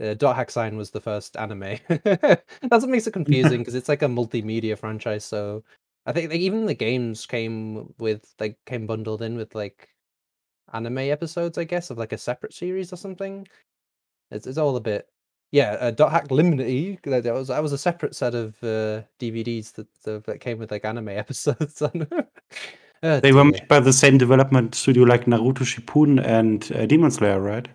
S2: Uh, dot hack sign was the first anime. That's what makes it confusing because it's like a multimedia franchise. So I think like, even the games came with like came bundled in with like anime episodes, I guess, of like a separate series or something. It's it's all a bit yeah. Uh, Dot Hack Liminality that was that was a separate set of uh, DVDs that that came with like anime episodes on.
S1: oh, they were made by the same development studio like Naruto Shippuden and uh, Demon Slayer, right?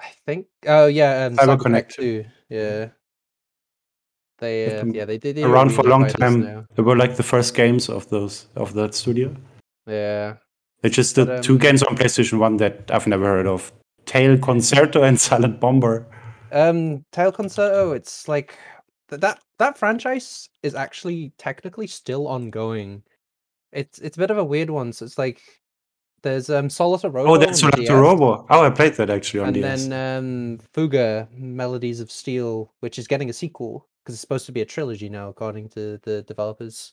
S2: I think. Oh yeah, um, CyberConnect2. Yeah. They uh, yeah they did it
S1: around for a long time. They were like the first games of those of that studio.
S2: Yeah.
S1: They just did but, um, two games on PlayStation One that I've never heard of: Tail Concerto and Silent Bomber.
S2: Um, Tail Concerto. It's like that that franchise is actually technically still ongoing. It's it's a bit of a weird one. So it's like there's um Solatorobo.
S1: Oh, that's Solatorobo. Oh, I played that actually on
S2: and
S1: DS.
S2: And then um Fuga Melodies of Steel, which is getting a sequel because it's supposed to be a trilogy now, according to the developers.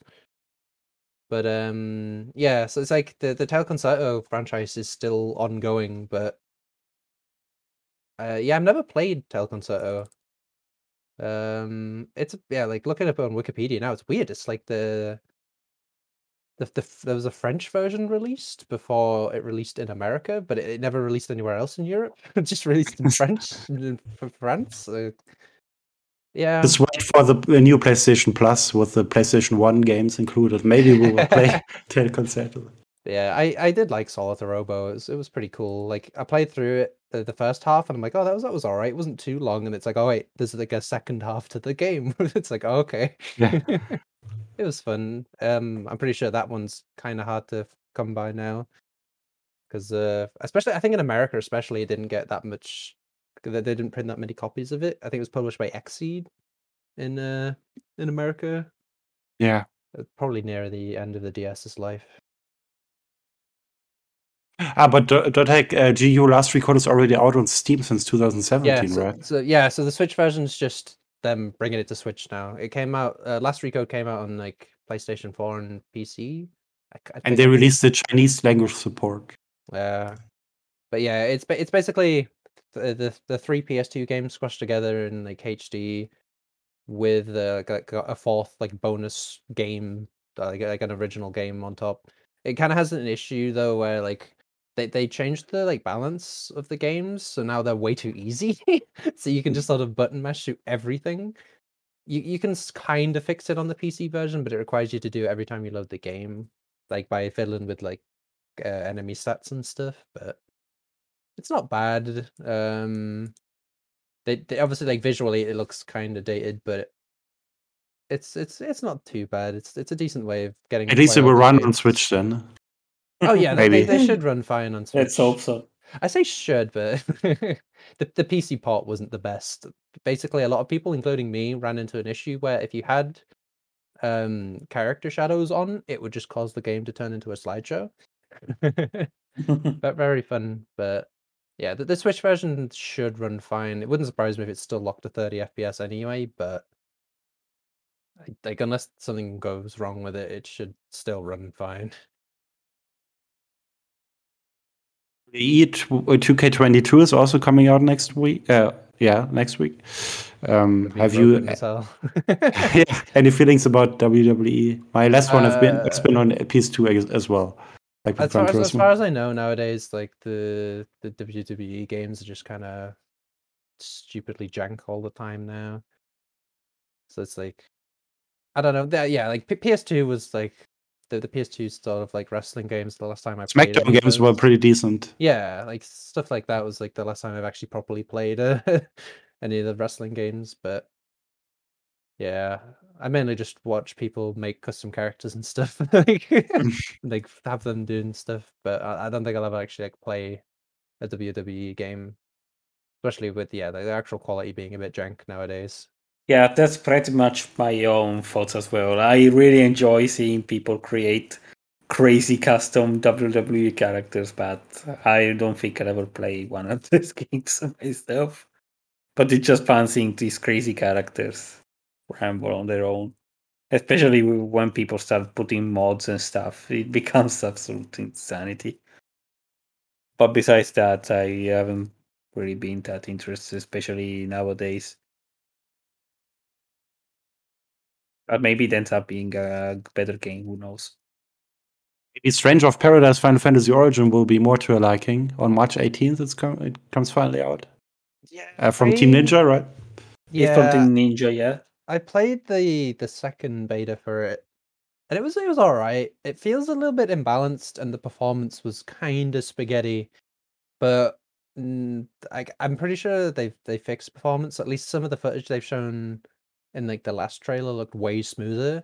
S2: But um, yeah, so it's like the the Tail Concerto franchise is still ongoing, but uh, yeah, I've never played Tail Concerto. Um, it's yeah, like looking up on Wikipedia now, it's weird. It's like the the, the there was a French version released before it released in America, but it, it never released anywhere else in Europe. it just released in French for France. Yeah.
S1: Just wait for the new PlayStation Plus with the PlayStation 1 games included. Maybe we will play Tail Concerto.
S2: Yeah, I, I did like Solatorobo. It was, it was pretty cool. Like I played through it the, the first half and I'm like, oh that was that was alright. It wasn't too long and it's like, oh wait, there's like a second half to the game. it's like, oh, okay.
S1: Yeah.
S2: It was fun. Um I'm pretty sure that one's kinda hard to come by now. Because uh especially I think in America especially it didn't get that much they didn't print that many copies of it. I think it was published by Xseed in uh in America.
S1: Yeah,
S2: uh, probably near the end of the DS's life.
S1: Ah, but Dot Hack uh, GU last recode is already out on Steam since 2017,
S2: yeah, so,
S1: right?
S2: So yeah, so the Switch version is just them bringing it to Switch now. It came out uh, last recode came out on like PlayStation 4 and PC.
S1: I, I and they released the Chinese language support.
S2: Yeah, uh, but yeah, it's it's basically the, the the three PS2 games squashed together in like HD with uh, like a fourth like bonus game, like, like an original game on top. It kind of has an issue though, where like they they changed the like balance of the games, so now they're way too easy. so you can just sort of button mash through everything. You you can kind of fix it on the PC version, but it requires you to do it every time you load the game, like by fiddling with like uh, enemy stats and stuff. But it's not bad. Um, they, they obviously like visually it looks kind of dated, but it's it's it's not too bad. It's it's a decent way of getting.
S1: At least it will run on Switch then.
S2: Oh yeah, maybe they, they, should run fine on Switch.
S3: Let's hope so.
S2: I say should, but the the PC port wasn't the best. Basically, a lot of people, including me, ran into an issue where if you had um character shadows on, it would just cause the game to turn into a slideshow. but very fun, but yeah, the, the Switch version should run fine. It wouldn't surprise me if it's still locked to 30 FPS anyway, but like unless something goes wrong with it, it should still run fine.
S1: The E2K22 is also coming out next week. Uh, yeah, next week. Um, have you yeah, any feelings about WWE? My last one uh, has been it's been on PS2 as well.
S2: Like as far as, as far as I know nowadays, like the the WWE games are just kind of stupidly jank all the time now. So it's like, I don't know. That, yeah, like PS2 was like the, the PS2 sort of like wrestling games. The last time I
S1: played SmackDown games were pretty decent.
S2: Yeah, like stuff like that was like the last time I've actually properly played uh, any of the wrestling games. But yeah, I mainly just watch people make custom characters and stuff, like like have them doing stuff. But I, I don't think I'll ever actually like play a WWE game, especially with yeah the, the actual quality being a bit jank nowadays.
S3: Yeah, that's pretty much my own thoughts as well. I really enjoy seeing people create crazy custom WWE characters, but I don't think I'll ever play one of those games myself. But it's just fun seeing these crazy characters ramble on their own. Especially when people start putting mods and stuff, it becomes absolute insanity. But besides that, I haven't really been that interested, especially nowadays. But maybe it ends up being a better game. Who knows?
S1: Maybe Stranger of Paradise Final Fantasy Origin will be more to your liking. On March 18th, it's com- it comes finally out.
S2: Yeah,
S1: uh, from I... Team Ninja, right?
S3: Yeah, from Team Ninja. Yeah,
S2: I played the the second beta for it, and it was it was all right. It feels a little bit imbalanced, and the performance was kind of spaghetti. But mm, I, I'm pretty sure they've they fixed performance. At least some of the footage they've shown in like the last trailer looked way smoother.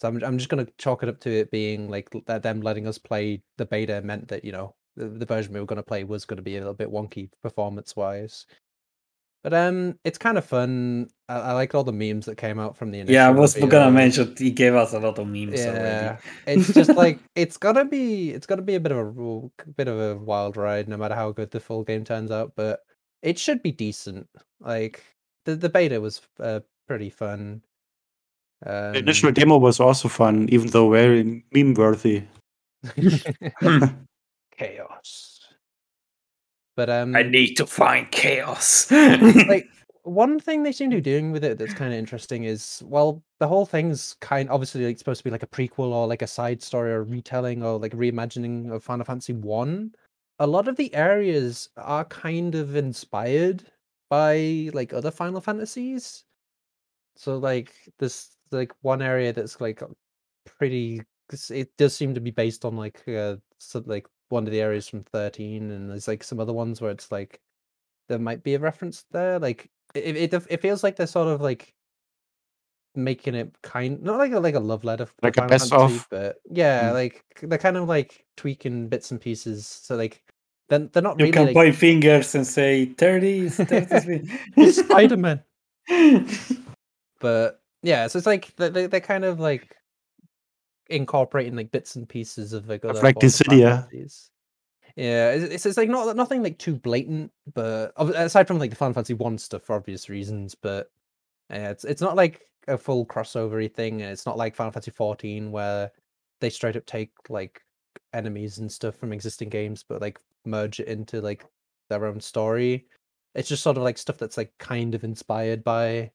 S2: So I'm I'm just gonna chalk it up to it being like that them letting us play the beta meant that you know the, the version we were gonna play was gonna be a little bit wonky performance wise. But um, it's kind of fun. I, I like all the memes that came out from the
S3: yeah. I was video. gonna mention he gave us a lot of memes yeah, already.
S2: it's just like it's gotta be. It's gotta be a bit of a bit of a wild ride, no matter how good the full game turns out. But it should be decent. Like the the beta was uh, pretty fun.
S1: Um, the initial demo was also fun, even though very meme worthy.
S2: Chaos. But um,
S3: I need to find chaos.
S2: like one thing they seem to be doing with it that's kind of interesting is well, the whole thing's kind obviously like supposed to be like a prequel or like a side story or retelling or like reimagining of Final Fantasy One. A lot of the areas are kind of inspired by like other Final Fantasies. So like this like one area that's like pretty it does seem to be based on like uh some, like one of the areas from 13 and there's like some other ones where it's like there might be a reference there like it it, it feels like they're sort of like making it kind not like a like a love letter
S1: like a best Fantasy, of
S2: but yeah mm. like they're kind of like tweaking bits and pieces so like then they're, not
S3: you
S2: really,
S3: can
S2: like...
S3: point fingers and say 30
S2: spider-man but yeah so it's like they, they're kind of like incorporating like bits and pieces of like
S1: other like Dissidia.
S2: Yeah, it's, it's like not nothing like too blatant, but aside from like the Final Fantasy One stuff for obvious reasons, but yeah, it's it's not like a full crossovery thing, and it's not like Final Fantasy fourteen where they straight up take like enemies and stuff from existing games, but like merge it into like their own story. It's just sort of like stuff that's like kind of inspired by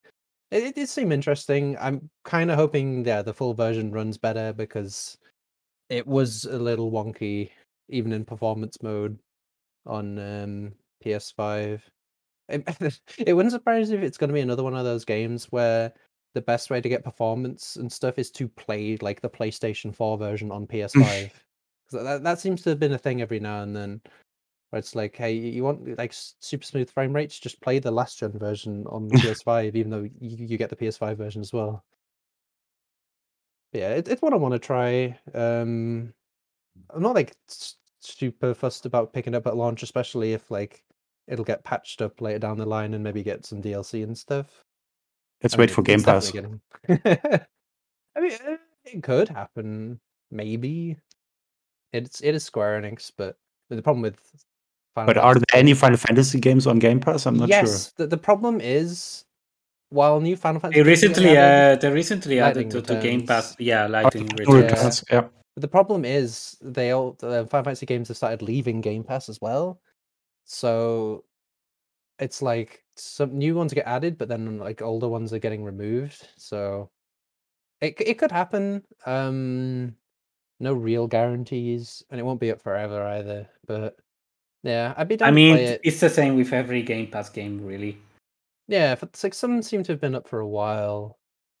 S2: it, it did seem interesting. I'm kind of hoping, yeah, the full version runs better because it was a little wonky, even in performance mode on um, PS5. It, it wouldn't surprise me if it's going to be another one of those games where the best way to get performance and stuff is to play like the PlayStation 4 version on PS5. that, that seems to have been a thing every now and then where it's like, hey, you want like super smooth frame rates? Just play the last gen version on PS5, even though you, you get the PS5 version as well. But yeah, it, it's what I want to try. Um, I'm not like super fussed about picking up at launch, especially if like it'll get patched up later down the line and maybe get some DLC and stuff.
S1: Let's I wait for Game Pass.
S2: Getting... I mean, uh, it could happen, maybe. It's it is Square Enix, but the problem with
S1: Final but Fantasy are there any Final Fantasy games on Game Pass? I'm not
S2: yes,
S1: sure.
S2: Yes, the, the problem is while new Final Fantasy
S3: they recently uh, they recently added to, to, Game Pass, yeah, Lightning
S1: oh, Returns. Yeah. yeah.
S2: the problem is they all the Final Fantasy games have started leaving Game Pass as well. So it's like some new ones get added, but then like older ones are getting removed. So it it could happen. Um, no real guarantees, and it won't be up forever either. But yeah, I'd be down
S3: I mean,
S2: it.
S3: it's the same with every Game Pass game, really.
S2: Yeah, it's like some seem to have been up for a while.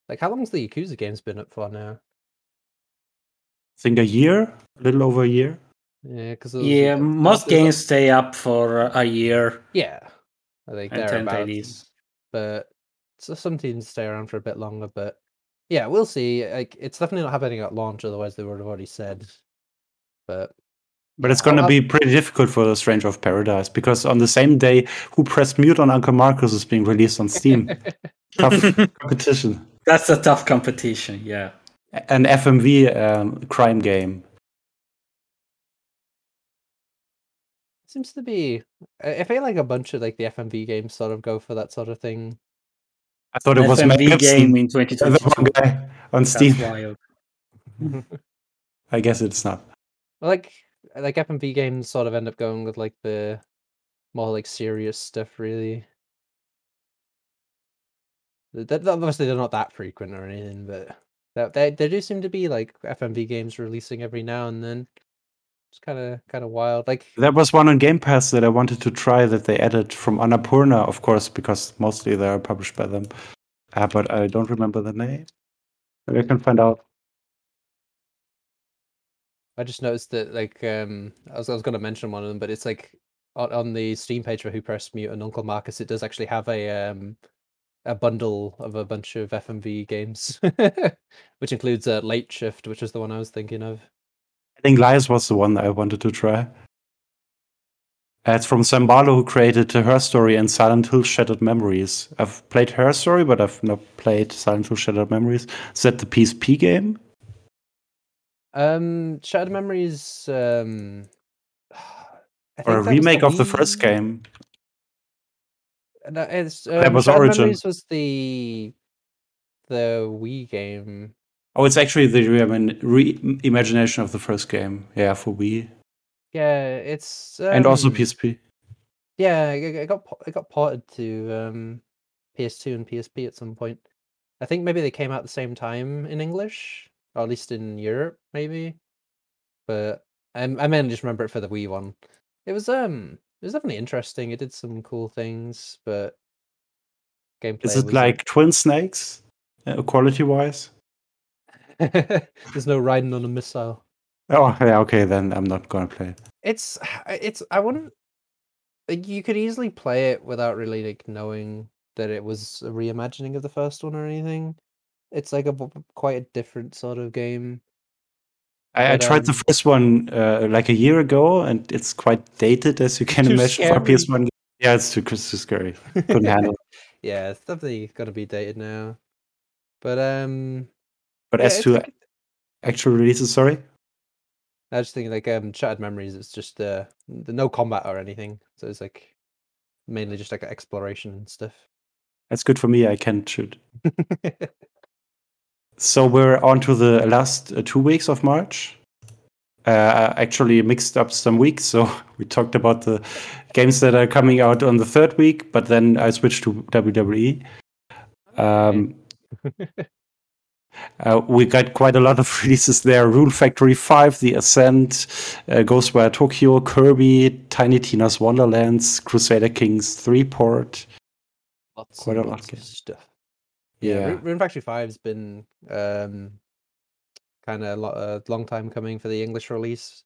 S2: Like, how long's the Yakuza games been up for now?
S1: I think a year, a little over a year.
S2: Yeah, because
S3: yeah, most games like... stay up for a year.
S2: Yeah, I think thereabouts. But so some teams stay around for a bit longer. But yeah, we'll see. Like, it's definitely not happening at launch. Otherwise, they would have already said. But
S1: but it's going to be pretty difficult for the Stranger of Paradise because on the same day, Who Pressed Mute on Uncle Marcus is being released on Steam. tough competition.
S3: That's a tough competition, yeah.
S1: An FMV um, crime game.
S2: Seems to be. I feel like a bunch of like the FMV games sort of go for that sort of thing.
S1: I thought An it was
S3: FMV Matt game in twenty twenty
S1: on Steam. I guess it's not.
S2: Like like FMV games sort of end up going with like the more like serious stuff, really. That obviously they're not that frequent or anything, but they they do seem to be like FMV games releasing every now and then. It's kind of kind of wild. Like
S1: there was one on Game Pass that I wanted to try that they added from Annapurna, of course, because mostly they are published by them. Uh, but I don't remember the name. Maybe I can find out.
S2: I just noticed that like um I was I was gonna mention one of them, but it's like on, on the Steam page for Who Pressed Mute on Uncle Marcus, it does actually have a um a bundle of a bunch of FMV games, which includes uh, Late Shift, which is the one I was thinking of.
S1: I think Lies was the one I wanted to try. It's from Sam Barlow, who created Her Story and Silent Hill Shattered Memories. I've played Her Story, but I've not played Silent Hill Shattered Memories. Is that the PSP game?
S2: Um, Shattered Memories. Um,
S1: or a remake of the first game.
S2: No, it's um,
S1: that was Shattered Origin.
S2: Memories was the the Wii game.
S1: Oh, it's actually the reimagination of the first game. Yeah, for Wii.
S2: Yeah, it's um,
S1: and also PSP.
S2: Yeah, it got it got ported to um, PS2 and PSP at some point. I think maybe they came out at the same time in English, or at least in Europe, maybe. But I, I mainly just remember it for the Wii one. It was um, it was definitely interesting. It did some cool things, but gameplay.
S1: Is it like Twin Snakes, uh, quality wise?
S2: There's no riding on a missile.
S1: Oh yeah, okay. Then I'm not gonna play it.
S2: It's it's. I wouldn't. You could easily play it without really like knowing that it was a reimagining of the first one or anything. It's like a quite a different sort of game.
S1: I, I tried um, the first one uh, like a year ago, and it's quite dated, as you can imagine scary. for PS1. Yeah, it's too, too scary. Couldn't handle.
S2: It. Yeah, it's definitely got to be dated now. But um,
S1: but yeah, as to like, actual releases, sorry.
S2: I was just thinking like um, Shattered Memories. It's just uh, the no combat or anything, so it's like mainly just like exploration and stuff.
S1: That's good for me. I can shoot. So we're on to the last uh, two weeks of March. Uh, actually mixed up some weeks. So we talked about the games that are coming out on the third week, but then I switched to WWE. Um, uh, we got quite a lot of releases there. Rune Factory 5, The Ascent, uh, Ghostwire Tokyo, Kirby, Tiny Tina's Wonderlands, Crusader Kings 3 port.
S2: Lots quite a lot of stuff. Yeah. Rune Factory Five's been um, kind of a, long time coming for the English release.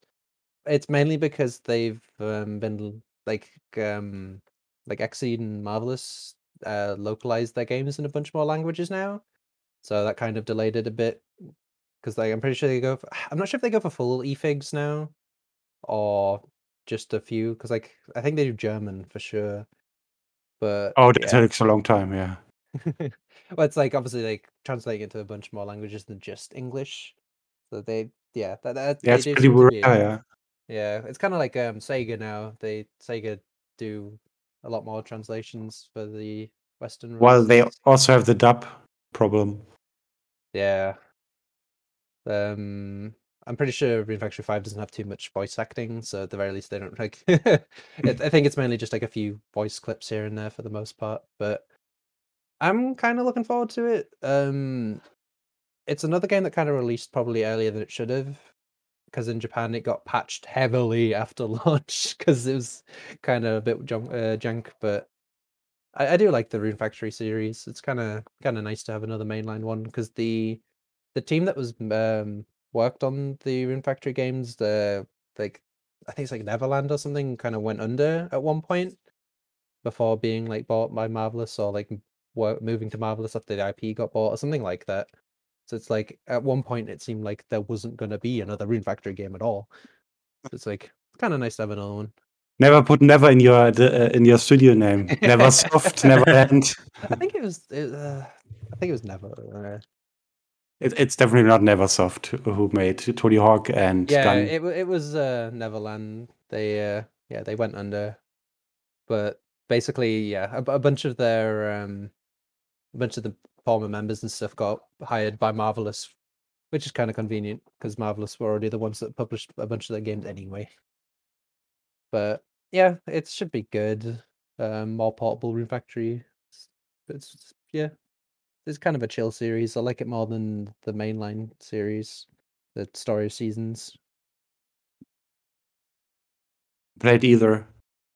S2: It's mainly because they've um, been like um, like Xseed and Marvelous uh, localized their games in a bunch more languages now, so that kind of delayed it a bit. Because like I'm pretty sure they go. For, I'm not sure if they go for full EFIGS now, or just a few. Because like I think they do German for sure. But
S1: oh, it yeah. takes a long time. Yeah.
S2: well, it's like obviously like translating into a bunch more languages than just English. So they, yeah, that, that
S1: yeah, it's pretty rare. Yeah,
S2: yeah, it's kind of like um Sega now. They Sega do a lot more translations for the Western.
S1: Well, they also have the dub problem.
S2: Yeah. Um, I'm pretty sure Factory Five doesn't have too much voice acting, so at the very least they don't like. I think it's mainly just like a few voice clips here and there for the most part, but I'm kind of looking forward to it. Um, it's another game that kind of released probably earlier than it should have, because in Japan it got patched heavily after launch because it was kind of a bit junk, uh, junk. But I, I do like the Rune Factory series. It's kind of kind of nice to have another mainline one because the the team that was um, worked on the Rune Factory games, the like I think it's like Neverland or something, kind of went under at one point before being like bought by Marvelous or like were moving to Marvelous after the IP got bought or something like that. So it's like at one point it seemed like there wasn't going to be another Rune Factory game at all. So it's like kind of nice to have another one.
S1: Never put never in your uh, in your studio name. Never soft, never end.
S2: I think it was. It, uh, I think it was never. Uh,
S1: it, it's definitely not Neversoft who made Tony Hawk and
S2: yeah. Gun. It it was uh, Neverland. They uh, yeah, they went under. But basically, yeah, a, a bunch of their um, a bunch of the former members and stuff got hired by Marvelous, which is kind of convenient because Marvelous were already the ones that published a bunch of their games anyway. But yeah, it should be good. Um, more portable Rune Factory. It's, it's yeah, it's kind of a chill series. I like it more than the mainline series, the story of seasons.
S1: Played either.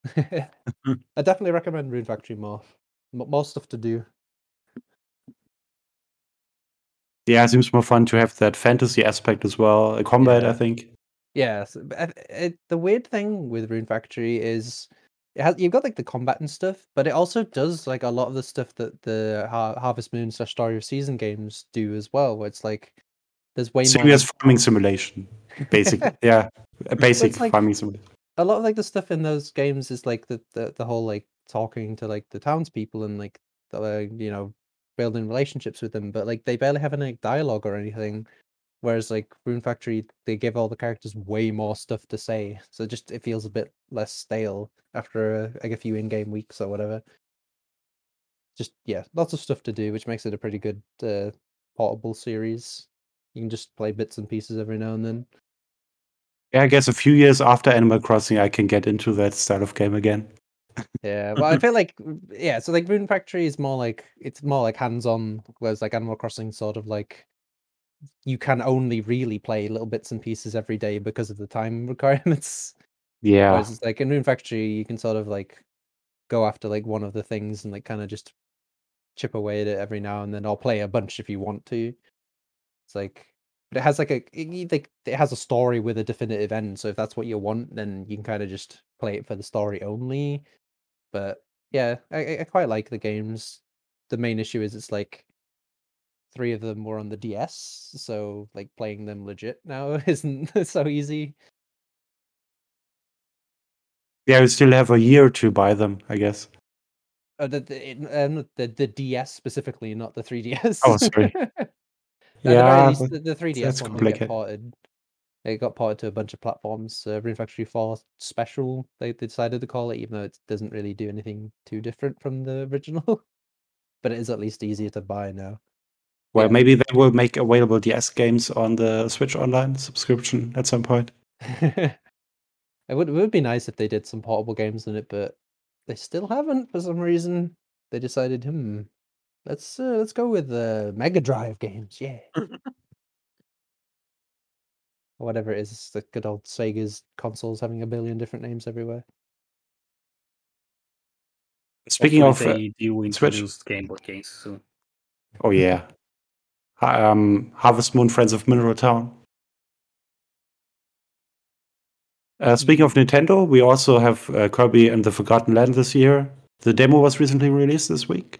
S2: I definitely recommend Rune Factory more. M- more stuff to do.
S1: Yeah, it seems more fun to have that fantasy aspect as well. A combat,
S2: Yeah.
S1: I think.
S2: Yeah, so, but I- it, the weird thing with Rune Factory is it has you've got like the combat and stuff, but it also does like a lot of the stuff that the Har- Harvest Moon slash Story of Season games do as well. Where it's like there's way more.
S1: Serious farming simulation, basically. yeah, a basic
S2: like-
S1: farming simulation.
S2: a lot of like the stuff in those games is like the the, the whole like talking to like the townspeople and like the, uh, you know building relationships with them, but like they barely have any dialogue or anything. Whereas like Rune Factory, they give all the characters way more stuff to say, so just it feels a bit less stale after uh, like a few in-game weeks or whatever. Just yeah, lots of stuff to do, which makes it a pretty good uh, portable series. You can just play bits and pieces every now and then.
S1: Yeah, I guess a few years after Animal Crossing, I can get into that style of game again.
S2: Yeah, well, I feel like yeah, so like Rune Factory is more like it's more like hands-on, whereas like Animal Crossing sort of like you can only really play little bits and pieces every day because of the time requirements.
S1: Yeah,
S2: Whereas it's like in Rune Factory, you can sort of like go after like one of the things and like kind of just chip away at it every now and then, or play a bunch if you want to. It's like, but it has like a it, like it has a story with a definitive end. So if that's what you want, then you can kind of just play it for the story only. But yeah, I, I- quite like the games. The main issue is it's like three of them were on the DS, so like playing them legit now isn't so easy.
S1: yeah, we still have a year to buy them, I guess.
S2: Uh, the, the, uh, the the DS specifically, not the 3DS.
S1: Oh, sorry.
S2: No, the
S1: Yeah,
S2: least, the, the 3DS
S1: that's
S2: one will get
S1: complicated.
S2: ported. It got ported to a bunch of platforms. Uh, Rune Factory 4 Special, they, they decided to call it, even though it doesn't really do anything too different from the original. but it is at least easier to buy now.
S1: Well,
S2: Yeah.
S1: maybe they will make available DS games on the Switch Online subscription at some point.
S2: it would it would be nice if they did some portable games in it, but they still haven't for some reason. They decided, hmm, let's uh, let's go with the Mega Drive games, yeah. or whatever it is, the good old Sega's consoles having a billion different names everywhere.
S1: Speaking of,
S3: Hopefully
S1: uh,
S3: they do
S1: Switch.
S3: introduce Game Boy games soon.
S1: oh yeah, Ha- um, Harvest Moon, Friends of Mineral Town. Uh, speaking of Nintendo, we also have uh, Kirby and the Forgotten Land this year. The demo was recently released this week.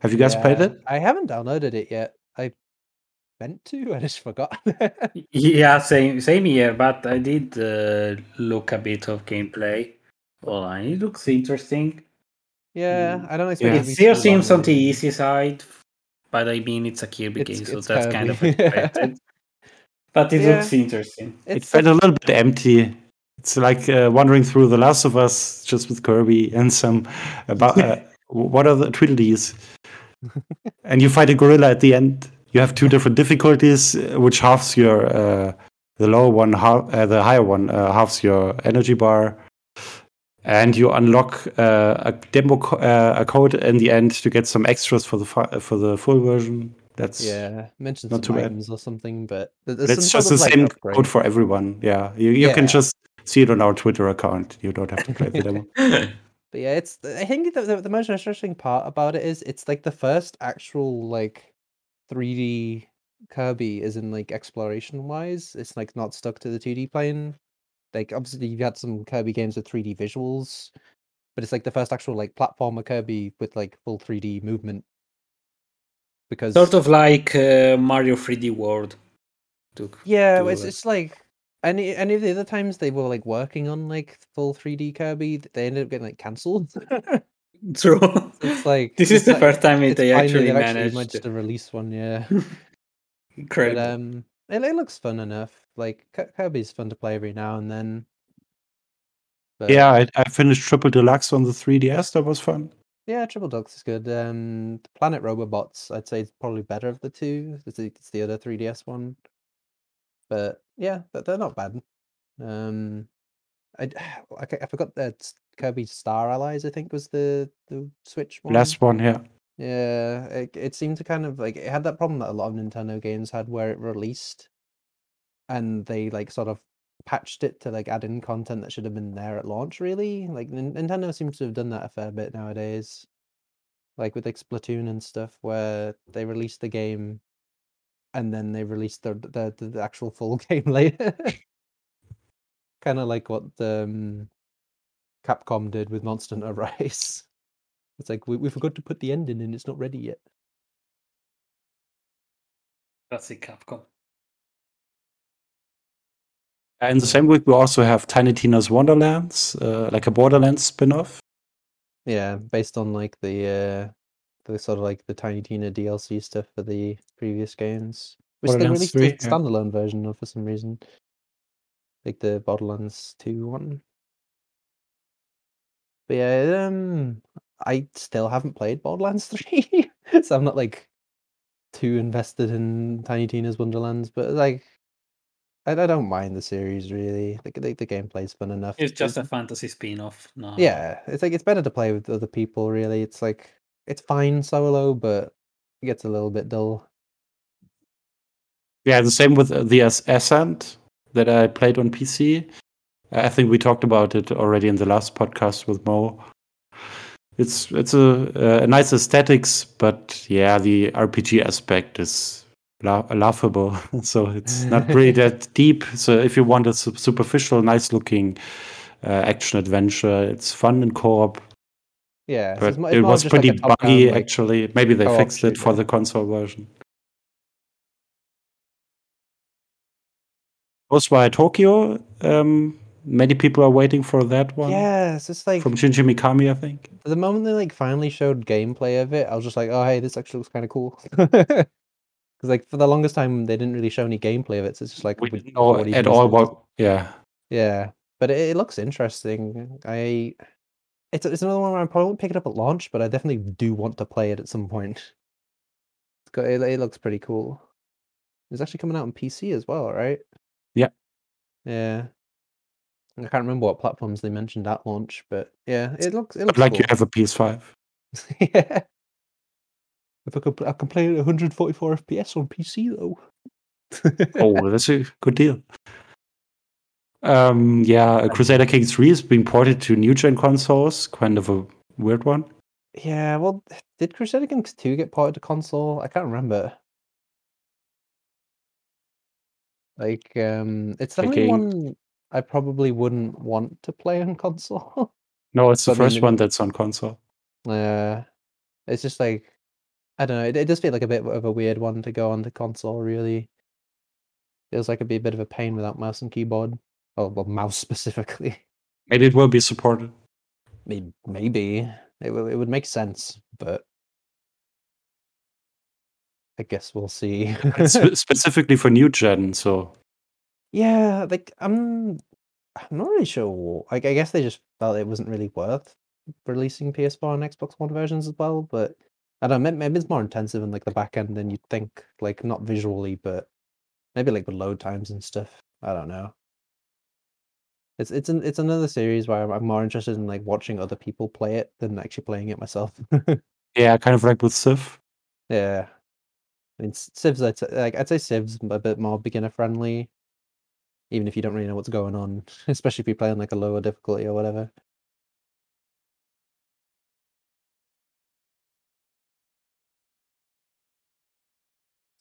S1: Have you guys played it?
S2: I haven't downloaded it yet. I meant to, I just forgot.
S3: Yeah, same same here, but I did uh, look a bit of gameplay online. It looks interesting.
S2: yeah, I don't expect
S1: Yeah.
S2: it to
S3: still
S2: too
S3: seems on the easy side, but I mean it's a Kirby
S2: It's-
S3: game, so
S2: it's
S3: that's kind of expected. but it
S2: Yeah.
S3: looks interesting.
S1: It felt
S2: a-
S1: a little bit empty. It's like uh, wandering through The Last of Us just with Kirby and some about uh, what are the Tweedledees? and you fight a gorilla at the end. You have two different difficulties, uh, which halves your uh, the lower one, half, uh, the higher one uh, halves your energy bar, and you unlock uh, a demo co- uh, a code in the end to get some extras for the fi- for the full version. That's
S2: yeah, mention
S1: Not
S2: some
S1: too bad.
S2: or something, but th-
S1: it's just the
S2: like,
S1: same
S2: upgrade.
S1: code for everyone. Yeah, you, you can just see it on our Twitter account. You don't have to play the demo.
S2: But yeah, it's I think the, the, the most interesting part about it is it's like the first actual like 3D Kirby is in like exploration wise. It's like not stuck to the 2D plane. Like obviously you've had some Kirby games with 3D visuals, but it's like the first actual like platformer Kirby with like full 3D movement. Because
S3: sort of like uh, Mario 3D World. Took
S2: Yeah, it's
S3: uh,
S2: it's like any any of the other times they were like working on like full 3D Kirby, they ended up getting like cancelled.
S3: True.
S2: it's like
S3: this is the
S2: like-
S3: first time it they
S2: finally-
S3: actually
S2: they've
S3: managed.
S2: managed to release one, yeah. but um, it, it looks fun enough. Like Kirby's fun to play every now and then.
S1: But yeah, I, I, finished Triple Deluxe on the 3DS. That was fun.
S2: Yeah, Triple Deluxe is good. Um, Planet Robobots, I'd say, is probably better of the two. It's the, it's the other 3DS one. But yeah, they're not bad. Um, I, I, I forgot that Kirby Star Allies. I think was the the Switch one.
S1: Last one, yeah.
S2: Yeah, it, it seemed to kind of like it had that problem that a lot of Nintendo games had where it released and they like sort of patched it to like add in content that should have been there at launch really like nintendo seems to have done that a fair bit nowadays like with like splatoon and stuff where they released the game and then they released the the, the actual full game later kind of like what um capcom did with monster hunter rise it's like we, we forgot to put the ending in and it's not ready yet
S3: that's it capcom
S1: in the same week, we also have Tiny Tina's Wonderlands, uh, like a Borderlands spin-off.
S2: Yeah, based on like the uh, the sort of like the Tiny Tina DLC stuff for the previous games, which they released 3, a standalone yeah. version of for some reason, like the Borderlands Two one. But yeah, um, I still haven't played Borderlands Three, so I'm not like too invested in Tiny Tina's Wonderlands. But like, I, I don't mind the series really. The, the, the gameplay's fun enough.
S3: It's just a fantasy spin-off. No.
S2: Yeah, it's like it's better to play with other people. Really, it's like it's fine solo, but it gets a little bit dull.
S1: Yeah, the same with uh, the Ascent that I played on PC. I think we talked about it already in the last podcast with Mo. It's it's a, a nice aesthetics, but yeah, the RPG aspect is la- laughable. so it's not really that deep. So if you want a su- superficial, nice looking uh, action adventure, it's fun in co-op.
S2: Yeah,
S1: but it was pretty like buggy like, actually. Maybe they fixed it for the console version. Ghostwire Tokyo. Um, many people are waiting for that one.
S2: Yeah, it's like
S1: from Shinji Mikami, I think.
S2: The moment they like finally showed gameplay of it, I was just like, "Oh, hey, this actually looks kind of cool." because like for the longest time they didn't really show any gameplay of it. So it's just like
S1: we didn't know at all what. Yeah.
S2: Yeah, but it, it, looks interesting. I it's it's another one where I probably won't pick it up at launch, but I definitely do want to play it at some point. It's got, it, it looks pretty cool. It's actually coming out on PC as well, right?
S1: Yeah.
S2: Yeah. I can't remember what platforms they mentioned at launch, but yeah, it looks. It looks
S1: like
S2: cool.
S1: you have a PS5.
S2: yeah. If I could, I can play at 144 FPS on PC though.
S1: oh, that's a good deal. Um, yeah, Crusader Kings 3 is being ported to new gen consoles. Kind of a weird one.
S2: Yeah, well, did Crusader Kings 2 get ported to console? I can't remember. Like, um, it's the only one I probably wouldn't want to play on console.
S1: no, it's the first one that's on console.
S2: Yeah, uh, it's just like I don't know. It, it does feel like a bit of a weird one to go on the console. Really, feels like it'd be a bit of a pain without mouse and keyboard. Oh, well, mouse specifically.
S1: Maybe it will be supported.
S2: Maybe, maybe it will. It would make sense, but I guess we'll see.
S1: specifically for new gen, so
S2: yeah, like I'm, I'm not really sure. Like, I guess they just felt it wasn't really worth releasing PS4 and Xbox One versions as well. But I don't know, maybe it's more intensive in like the back end than you'd think, like not visually, but maybe like the load times and stuff. I don't know. It's it's an, it's another series where I'm more interested in like watching other people play it than actually playing it myself.
S1: yeah, kind of like with Civ.
S2: Yeah, I mean Civ's I'd say, like I'd say Civ's a bit more beginner friendly, even if you don't really know what's going on, especially if you play on like a lower difficulty or whatever.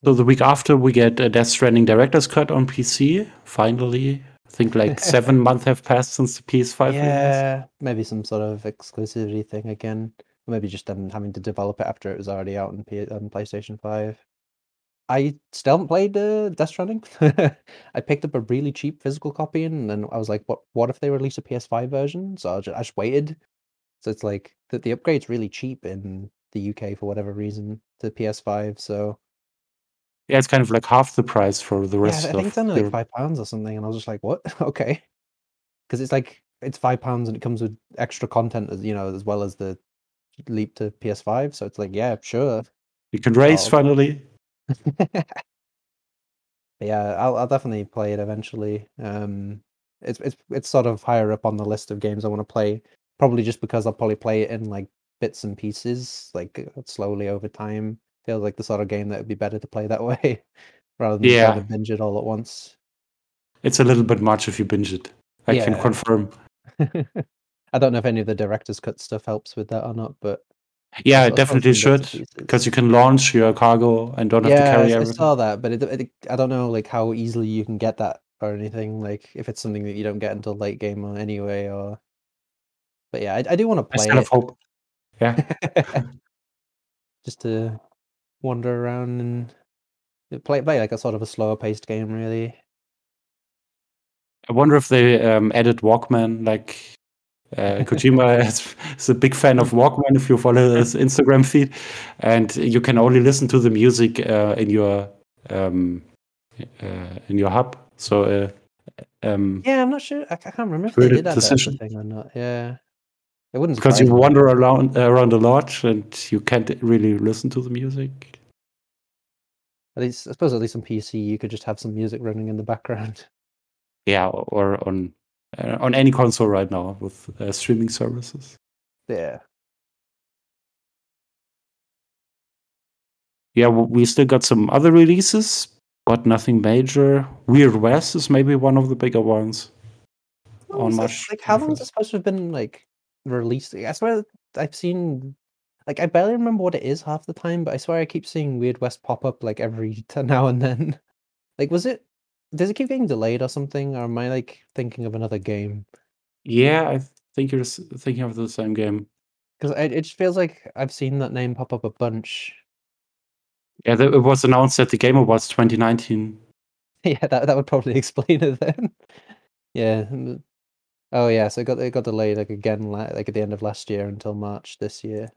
S1: So the week after, we get a Death Stranding director's cut on PC. Finally, I think like seven months have passed since the PS5.
S2: Yeah, release. maybe some sort of exclusivity thing again. Or maybe just them having to develop it after it was already out on, P- on PlayStation Five. I still haven't played uh, Death Stranding. I picked up a really cheap physical copy, and then I was like, "What? What if they release a PS5 version?" So I just, I just waited. So it's like the the upgrade's really cheap in the UK for whatever reason to PS5. So
S1: yeah, it's kind of like half the price for the rest.
S2: Yeah, I think it's only like five pounds or something, and I was just like, "What? okay," because it's like it's five pounds and it comes with extra content as you know as well as the leap to PS5. So it's like, yeah, sure.
S1: You can race
S2: Oh.
S1: finally.
S2: yeah, I'll I'll definitely play it eventually. Um, it's it's it's sort of higher up on the list of games I want to play. Probably just because I'll probably play it in like bits and pieces, like uh, slowly over time. Feels like the sort of game that would be better to play that way, rather than
S1: Yeah.
S2: trying to binge it all at once.
S1: It's a little bit much if you binge it. I can confirm.
S2: I don't know if any of the director's cut stuff helps with that or not, but
S1: Yeah, it
S2: I
S1: definitely should because you can launch your cargo and don't have
S2: yeah,
S1: to
S2: I,
S1: carry
S2: I
S1: everything.
S2: saw that, but it, it, I don't know like how easily you can get that or anything. Like if it's something that you don't get until late game or anyway, or. But yeah, I, I do want to play
S1: have
S2: it
S1: hope. Yeah.
S2: just to wander around and play play like a sort of a slower paced game, really.
S1: I wonder if they um, added Walkman. Like uh, Kojima is, is a big fan of Walkman. If you follow his Instagram feed, and you can only listen to the music uh, in your um, uh, in your hub. So uh, um,
S2: Yeah, I'm not sure. I, I can't remember if they did that thing or not. Yeah, it wouldn't
S1: because you
S2: me.
S1: wander around around a lot and you can't really listen to the music.
S2: At least, I suppose, at least on PC, you could just have some music running in the background.
S1: Yeah, or on uh, on any console right now with uh, streaming services.
S2: Yeah.
S1: Yeah, we still got some other releases, but nothing major. Weird West is maybe one of the bigger ones.
S2: Well,
S1: on
S2: like,
S1: March
S2: like how long is
S1: 21st.
S2: it supposed to have been like released? I swear I've seen like I barely remember what it is half the time, but I swear I keep seeing Weird West pop up like every now and then. Like, was it? Does it keep getting delayed or something, or am I like thinking of another game?
S1: Yeah, I think you're thinking of the same game.
S2: Because it, it just feels like I've seen that name pop up a bunch.
S1: Yeah, it was announced at the Game Awards 2019.
S2: yeah, that that would probably explain it then. yeah. Oh yeah, so it got it got delayed like again like at the end of last year until March this year.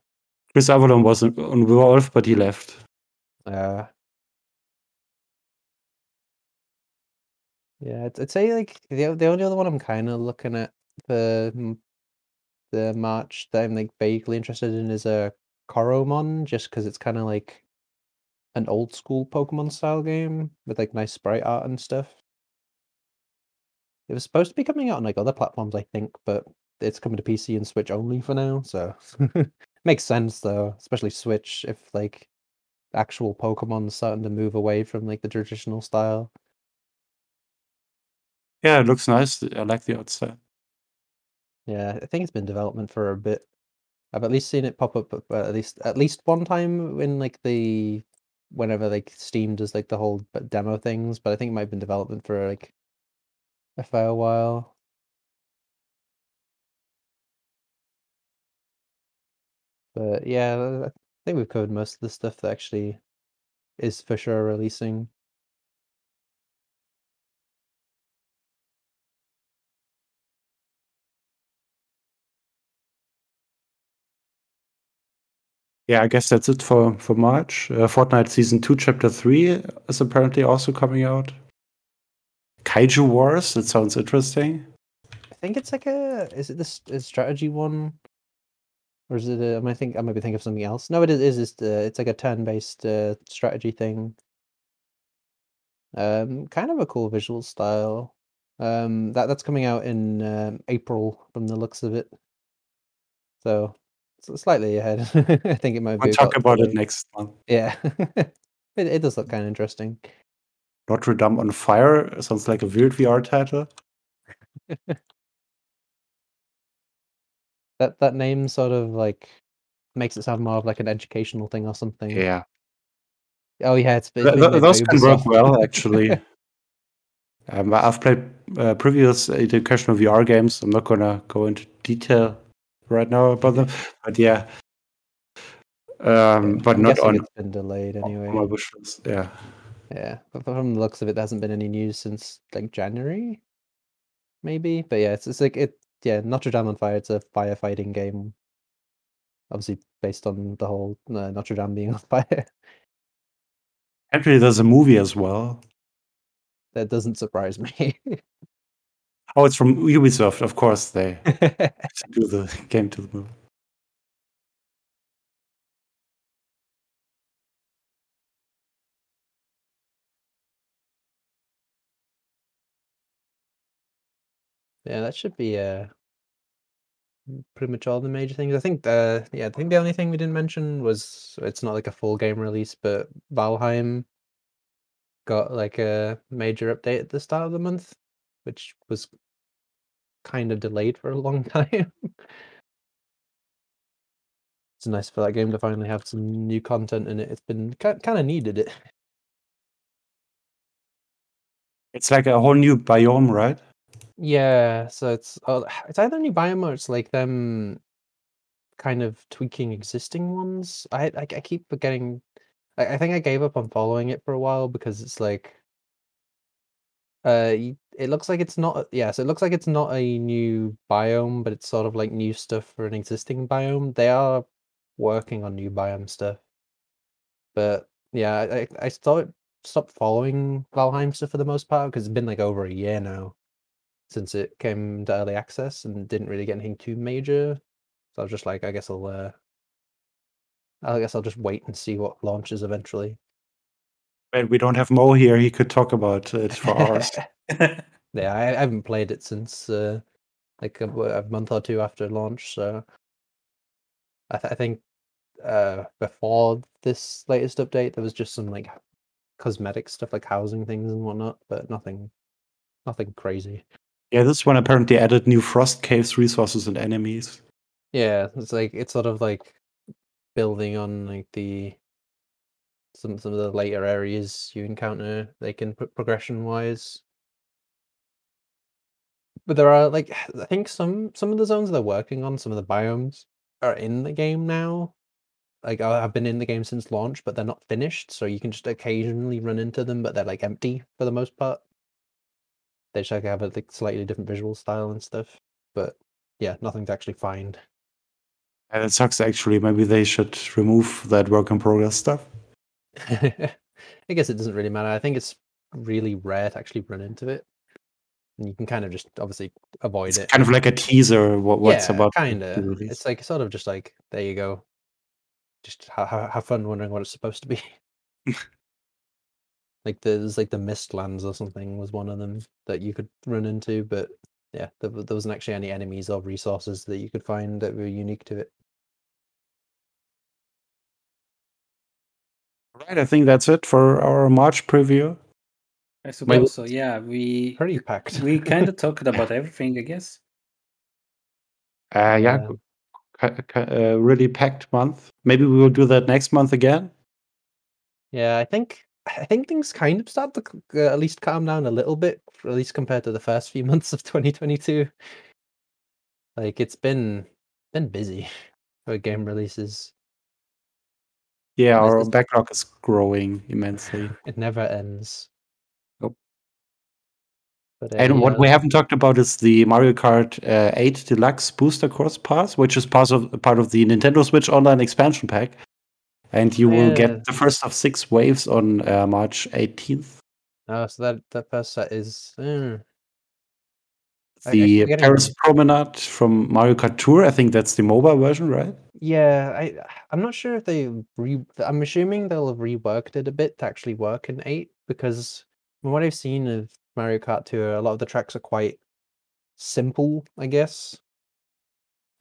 S1: Chris Avellone was in- involved, but he left.
S2: Uh, yeah, I'd, I'd say like the the only other one I'm kind of looking at for the March that I'm like vaguely interested in is uh, a Coromon, just because it's kind of like an old school Pokemon style game with like nice sprite art and stuff. It was supposed to be coming out on like other platforms, I think, but it's coming to PC and Switch only for now. So makes sense though, especially Switch if like actual Pokemon starting to move away from like the traditional style.
S1: Yeah, it looks nice. I like the art style.
S2: Yeah, I think it's been development for a bit. I've at least seen it pop up uh, at least at least one time in like the whenever like Steam does like the whole demo things, but I think it might have been development for like a fair while. But yeah, I think we've covered most of the stuff that actually is for sure releasing.
S1: Yeah, I guess that's it for for March. Uh, Fortnite season two, chapter three is apparently also coming out. Kaiju Wars. That sounds interesting.
S2: I think it's like a is it this strategy one, or is it? A, might think I might be thinking of something else? No, it is. It's it's like a turn based uh, strategy thing. Um, kind of a cool visual style. Um, that that's coming out in um, April from the looks of it. So slightly ahead. I think it might be.
S1: We'll talk about it next month.
S2: Yeah, it it does look kind of interesting.
S1: Notre Dame on Fire sounds like a weird VR title.
S2: That that name sort of like makes it sound more of like an educational thing or something.
S1: Yeah,
S2: Oh yeah, it's,
S1: Th-
S2: being
S1: th-
S2: made
S1: those can work well actually. um, I've played uh, previous educational VR games. I'm not gonna go into detail right now about them, but yeah, um, but
S2: I'm
S1: not on
S2: it's been delayed anyway.
S1: my wish list. Yeah.
S2: Yeah, but from the looks of it, there hasn't been any news since like January, maybe. But yeah, it's it's like it. Yeah, Notre Dame on Fire. It's a firefighting game, obviously based on the whole uh, Notre Dame being on fire.
S1: Actually, there's a movie as well.
S2: that doesn't surprise me.
S1: Oh, it's from Ubisoft, of course. They do the game to the movie.
S2: Yeah, that should be uh pretty much all the major things. I think uh yeah, I think the only thing we didn't mention was it's not like a full game release, but Valheim got like a major update at the start of the month, which was kind of delayed for a long time. it's nice for that game to finally have some new content in it. It's been kind of needed it.
S1: It's like a whole new biome, right?
S2: Yeah, so it's uh, it's either new biome or it's like them kind of tweaking existing ones. I I, I keep forgetting. I, I think I gave up on following it for a while because it's like, uh, it looks like it's not. Yeah, so it looks like it's not a new biome, but it's sort of like new stuff for an existing biome. They are working on new biome stuff, but yeah, I I started stopped following Valheim stuff for the most part because it's been like over a year now since it came to early access and didn't really get anything too major. So I was just like, I guess I'll, uh, I guess I'll just wait and see what launches eventually.
S1: And we don't have Mo here; he could talk about it for hours.
S2: yeah, I, haven't played it since uh, like a, a, month or two after launch. So I, th- I think uh, before this latest update, there was just some like cosmetic stuff, like housing things and whatnot, but nothing, nothing crazy.
S1: Yeah, this one apparently added new frost caves, resources, and enemies.
S2: Yeah, it's like it's sort of like building on like the some some of the later areas you encounter, like in progression wise. But there are like I think some some of the zones they're working on, some of the biomes are in the game now. Like I've been in the game since launch, but they're not finished, so you can just occasionally run into them, but they're like empty for the most part. They just like have a like, slightly different visual style and stuff. But yeah, nothing to actually find.
S1: and it sucks actually. Maybe they should remove that work in progress stuff.
S2: I guess it doesn't really matter. I think it's really rare to actually run into it. And you can kind of just obviously avoid
S1: it's
S2: it.
S1: Kind of like a teaser. What, what's
S2: yeah,
S1: about?
S2: Kind of. It's like sort of just like there you go. Just have, have fun wondering what it's supposed to be. Like there's like the Mistlands or something was one of them that you could run into, but yeah, there, there wasn't actually any enemies or resources that you could find that were unique to it.
S1: Right, I think that's it for our March preview.
S3: I suppose Maybe. so. Yeah, we
S2: pretty packed.
S3: we kind of talked about everything, I guess.
S1: Uh, yeah, uh, really packed month. Maybe we will do that next month again.
S2: Yeah, I think I think things kind of start to uh, at least calm down a little bit, at least compared to the first few months of 2022. Like it's been been busy for game releases.
S1: Yeah, our backlog is growing immensely.
S2: It never ends.
S1: Nope. But, uh, and yeah. what we haven't talked about is the Mario Kart uh, 8 Deluxe Booster Course Pass, which is part of part of the Nintendo Switch Online expansion pack and you will get the first of six waves on uh, March 18th.
S2: Oh, so that that first set is uh,
S1: the Paris it. Promenade from Mario Kart Tour. I think that's the mobile version, right?
S2: Yeah, I I'm not sure if they re. I'm assuming they'll have reworked it a bit to actually work in eight because from what I've seen of Mario Kart Tour, a lot of the tracks are quite simple, I guess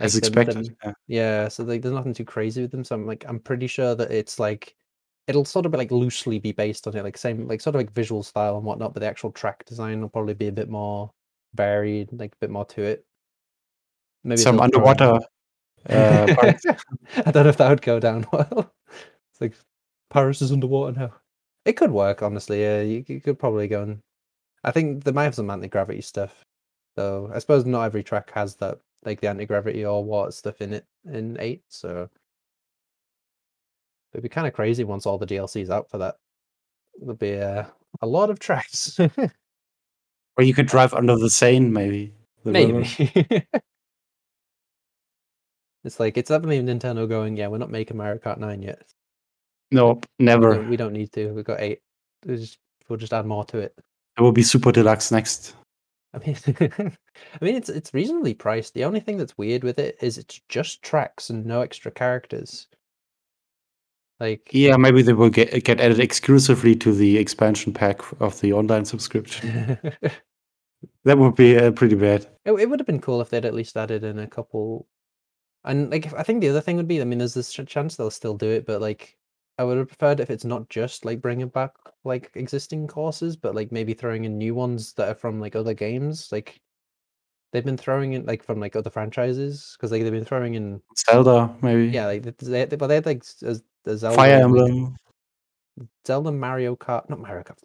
S1: as expected.
S2: yeah. yeah, so like, there's nothing too crazy with them. So I'm like, I'm pretty sure that it's like it'll sort of be like loosely be based on it, like same like sort of like visual style and whatnot, but the actual track design will probably be a bit more varied, like a bit more to it.
S1: Maybe some underwater.
S2: Uh, I don't know if that would go down well. It's like Paris is underwater now. It could work, honestly. Yeah, you, you could probably go and. I think they might have some anti gravity stuff. So I suppose not every track has that like the anti gravity or water stuff in it in eight. So it'd be kind of crazy once all the DLC's out for that. There'll be a, a lot of tracks.
S1: or you could drive under the Seine, maybe.
S2: Maybe. it's like it's definitely Nintendo going. Yeah, we're not making Mario Kart Nine yet.
S1: Nope, never.
S2: We don't, we don't need to. We've got eight. We'll just, we'll just add more to it.
S1: It will be Super Deluxe next.
S2: I mean, I mean, it's it's reasonably priced. The only thing that's weird with it is it's just tracks and no extra characters. Like,
S1: Yeah, maybe they will get get added exclusively to the expansion pack of the online subscription.
S2: it,
S1: That would be uh, pretty bad.
S2: it would have been cool if they'd at least added in a couple. And like, I think the other thing would be, I mean, there's this chance they'll still do it, but like, I would have preferred if it's not just like bringing back like existing courses, but like maybe throwing in new ones that are from like other games. Like, they've been throwing in like from like other franchises because like they've been throwing in
S1: Zelda, maybe.
S2: yeah, like they, they, but they had like as- the Zelda,
S1: Fire
S2: like,
S1: Emblem.
S2: Zelda, Mario Kart, not Mario Kart.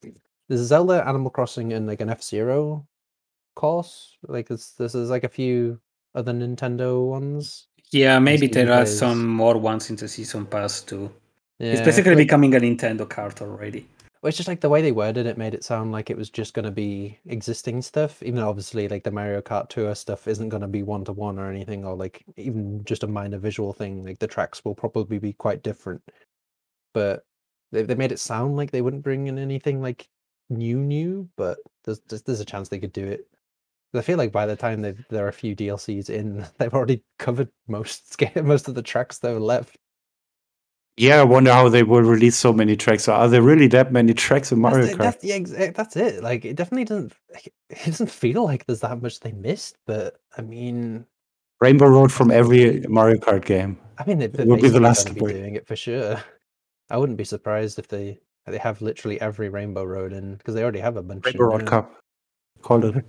S2: There's Zelda, Animal Crossing, and like an F Zero course. Like this, this is like a few other Nintendo ones.
S3: Yeah, maybe there are some more ones in the season pass too.
S2: Yeah,
S3: it's basically
S2: like,
S3: becoming a Nintendo cart already.
S2: well, it's just like the way they worded it made it sound like it was just going to be existing stuff. Even though obviously, like the Mario Kart Tour stuff isn't going to be one to one or anything, or like even just a minor visual thing. Like the tracks will probably be quite different, but they they made it sound like they wouldn't bring in anything like new new. But there's, there's a chance they could do it. I feel like by the time they there are a few DLCs in, they've already covered most most of the tracks that were left.
S1: Yeah, I wonder how they will release so many tracks. Are there really that many tracks in Mario
S2: that's, it-
S1: Kart?
S2: that's, yeah, eh, that's it. Like it definitely doesn't. It doesn't feel like there's that much they missed. But I mean,
S1: Rainbow Road from every Mario Kart game.
S2: I mean, they, they're
S1: will be the last
S2: gonna be doing it for sure. I wouldn't be surprised if they they have literally every Rainbow Road in because they already have a bunch.
S1: Of Rainbow
S2: in
S1: Road. Cup. Called it.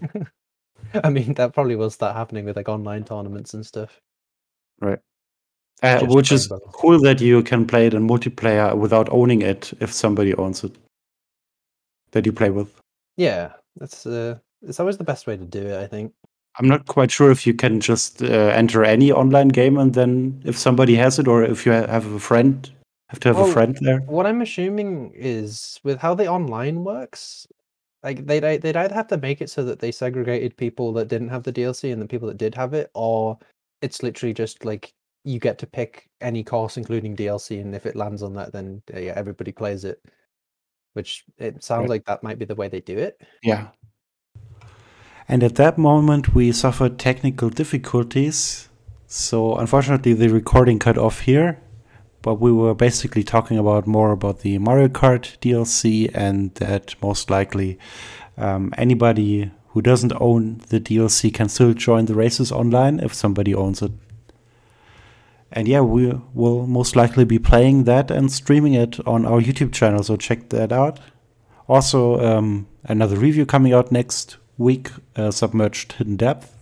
S2: I mean, that probably will start happening with like online tournaments and stuff.
S1: Right. Uh, which is cool that you can play it in multiplayer without owning it if somebody owns it that you play with.
S2: Yeah, that's uh, it's always the best way to do it. I think.
S1: I'm not quite sure if you can just uh, enter any online game and then if somebody has it or if you have a friend, have to have a friend there.
S2: What I'm assuming is with how the online works, like they'd they'd either have to make it so that they segregated people that didn't have the DLC and the people that did have it, or it's literally just like you get to pick any course, including DLC, and if it lands on that, then uh, yeah, everybody plays it. Which it sounds
S1: Right.
S2: like that might be the way they do it.
S1: Yeah. And at that moment, we suffered technical difficulties. So, unfortunately, the recording cut off here. But we were basically talking about more about the Mario Kart DLC, and that most likely um, anybody who doesn't own the DLC can still join the races online if somebody owns it. And yeah, we will most likely be playing that and streaming it on our YouTube channel, so check that out. Also, um, another review coming out next week, uh, Submerged Hidden Depth,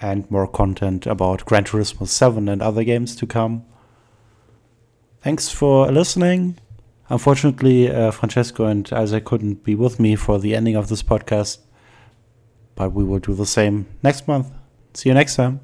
S1: and more content about Gran Turismo 7 and other games to come. Thanks for listening. Unfortunately, uh, Francesco and Isaac couldn't be with me for the ending of this podcast, but we will do the same next month. See you next time.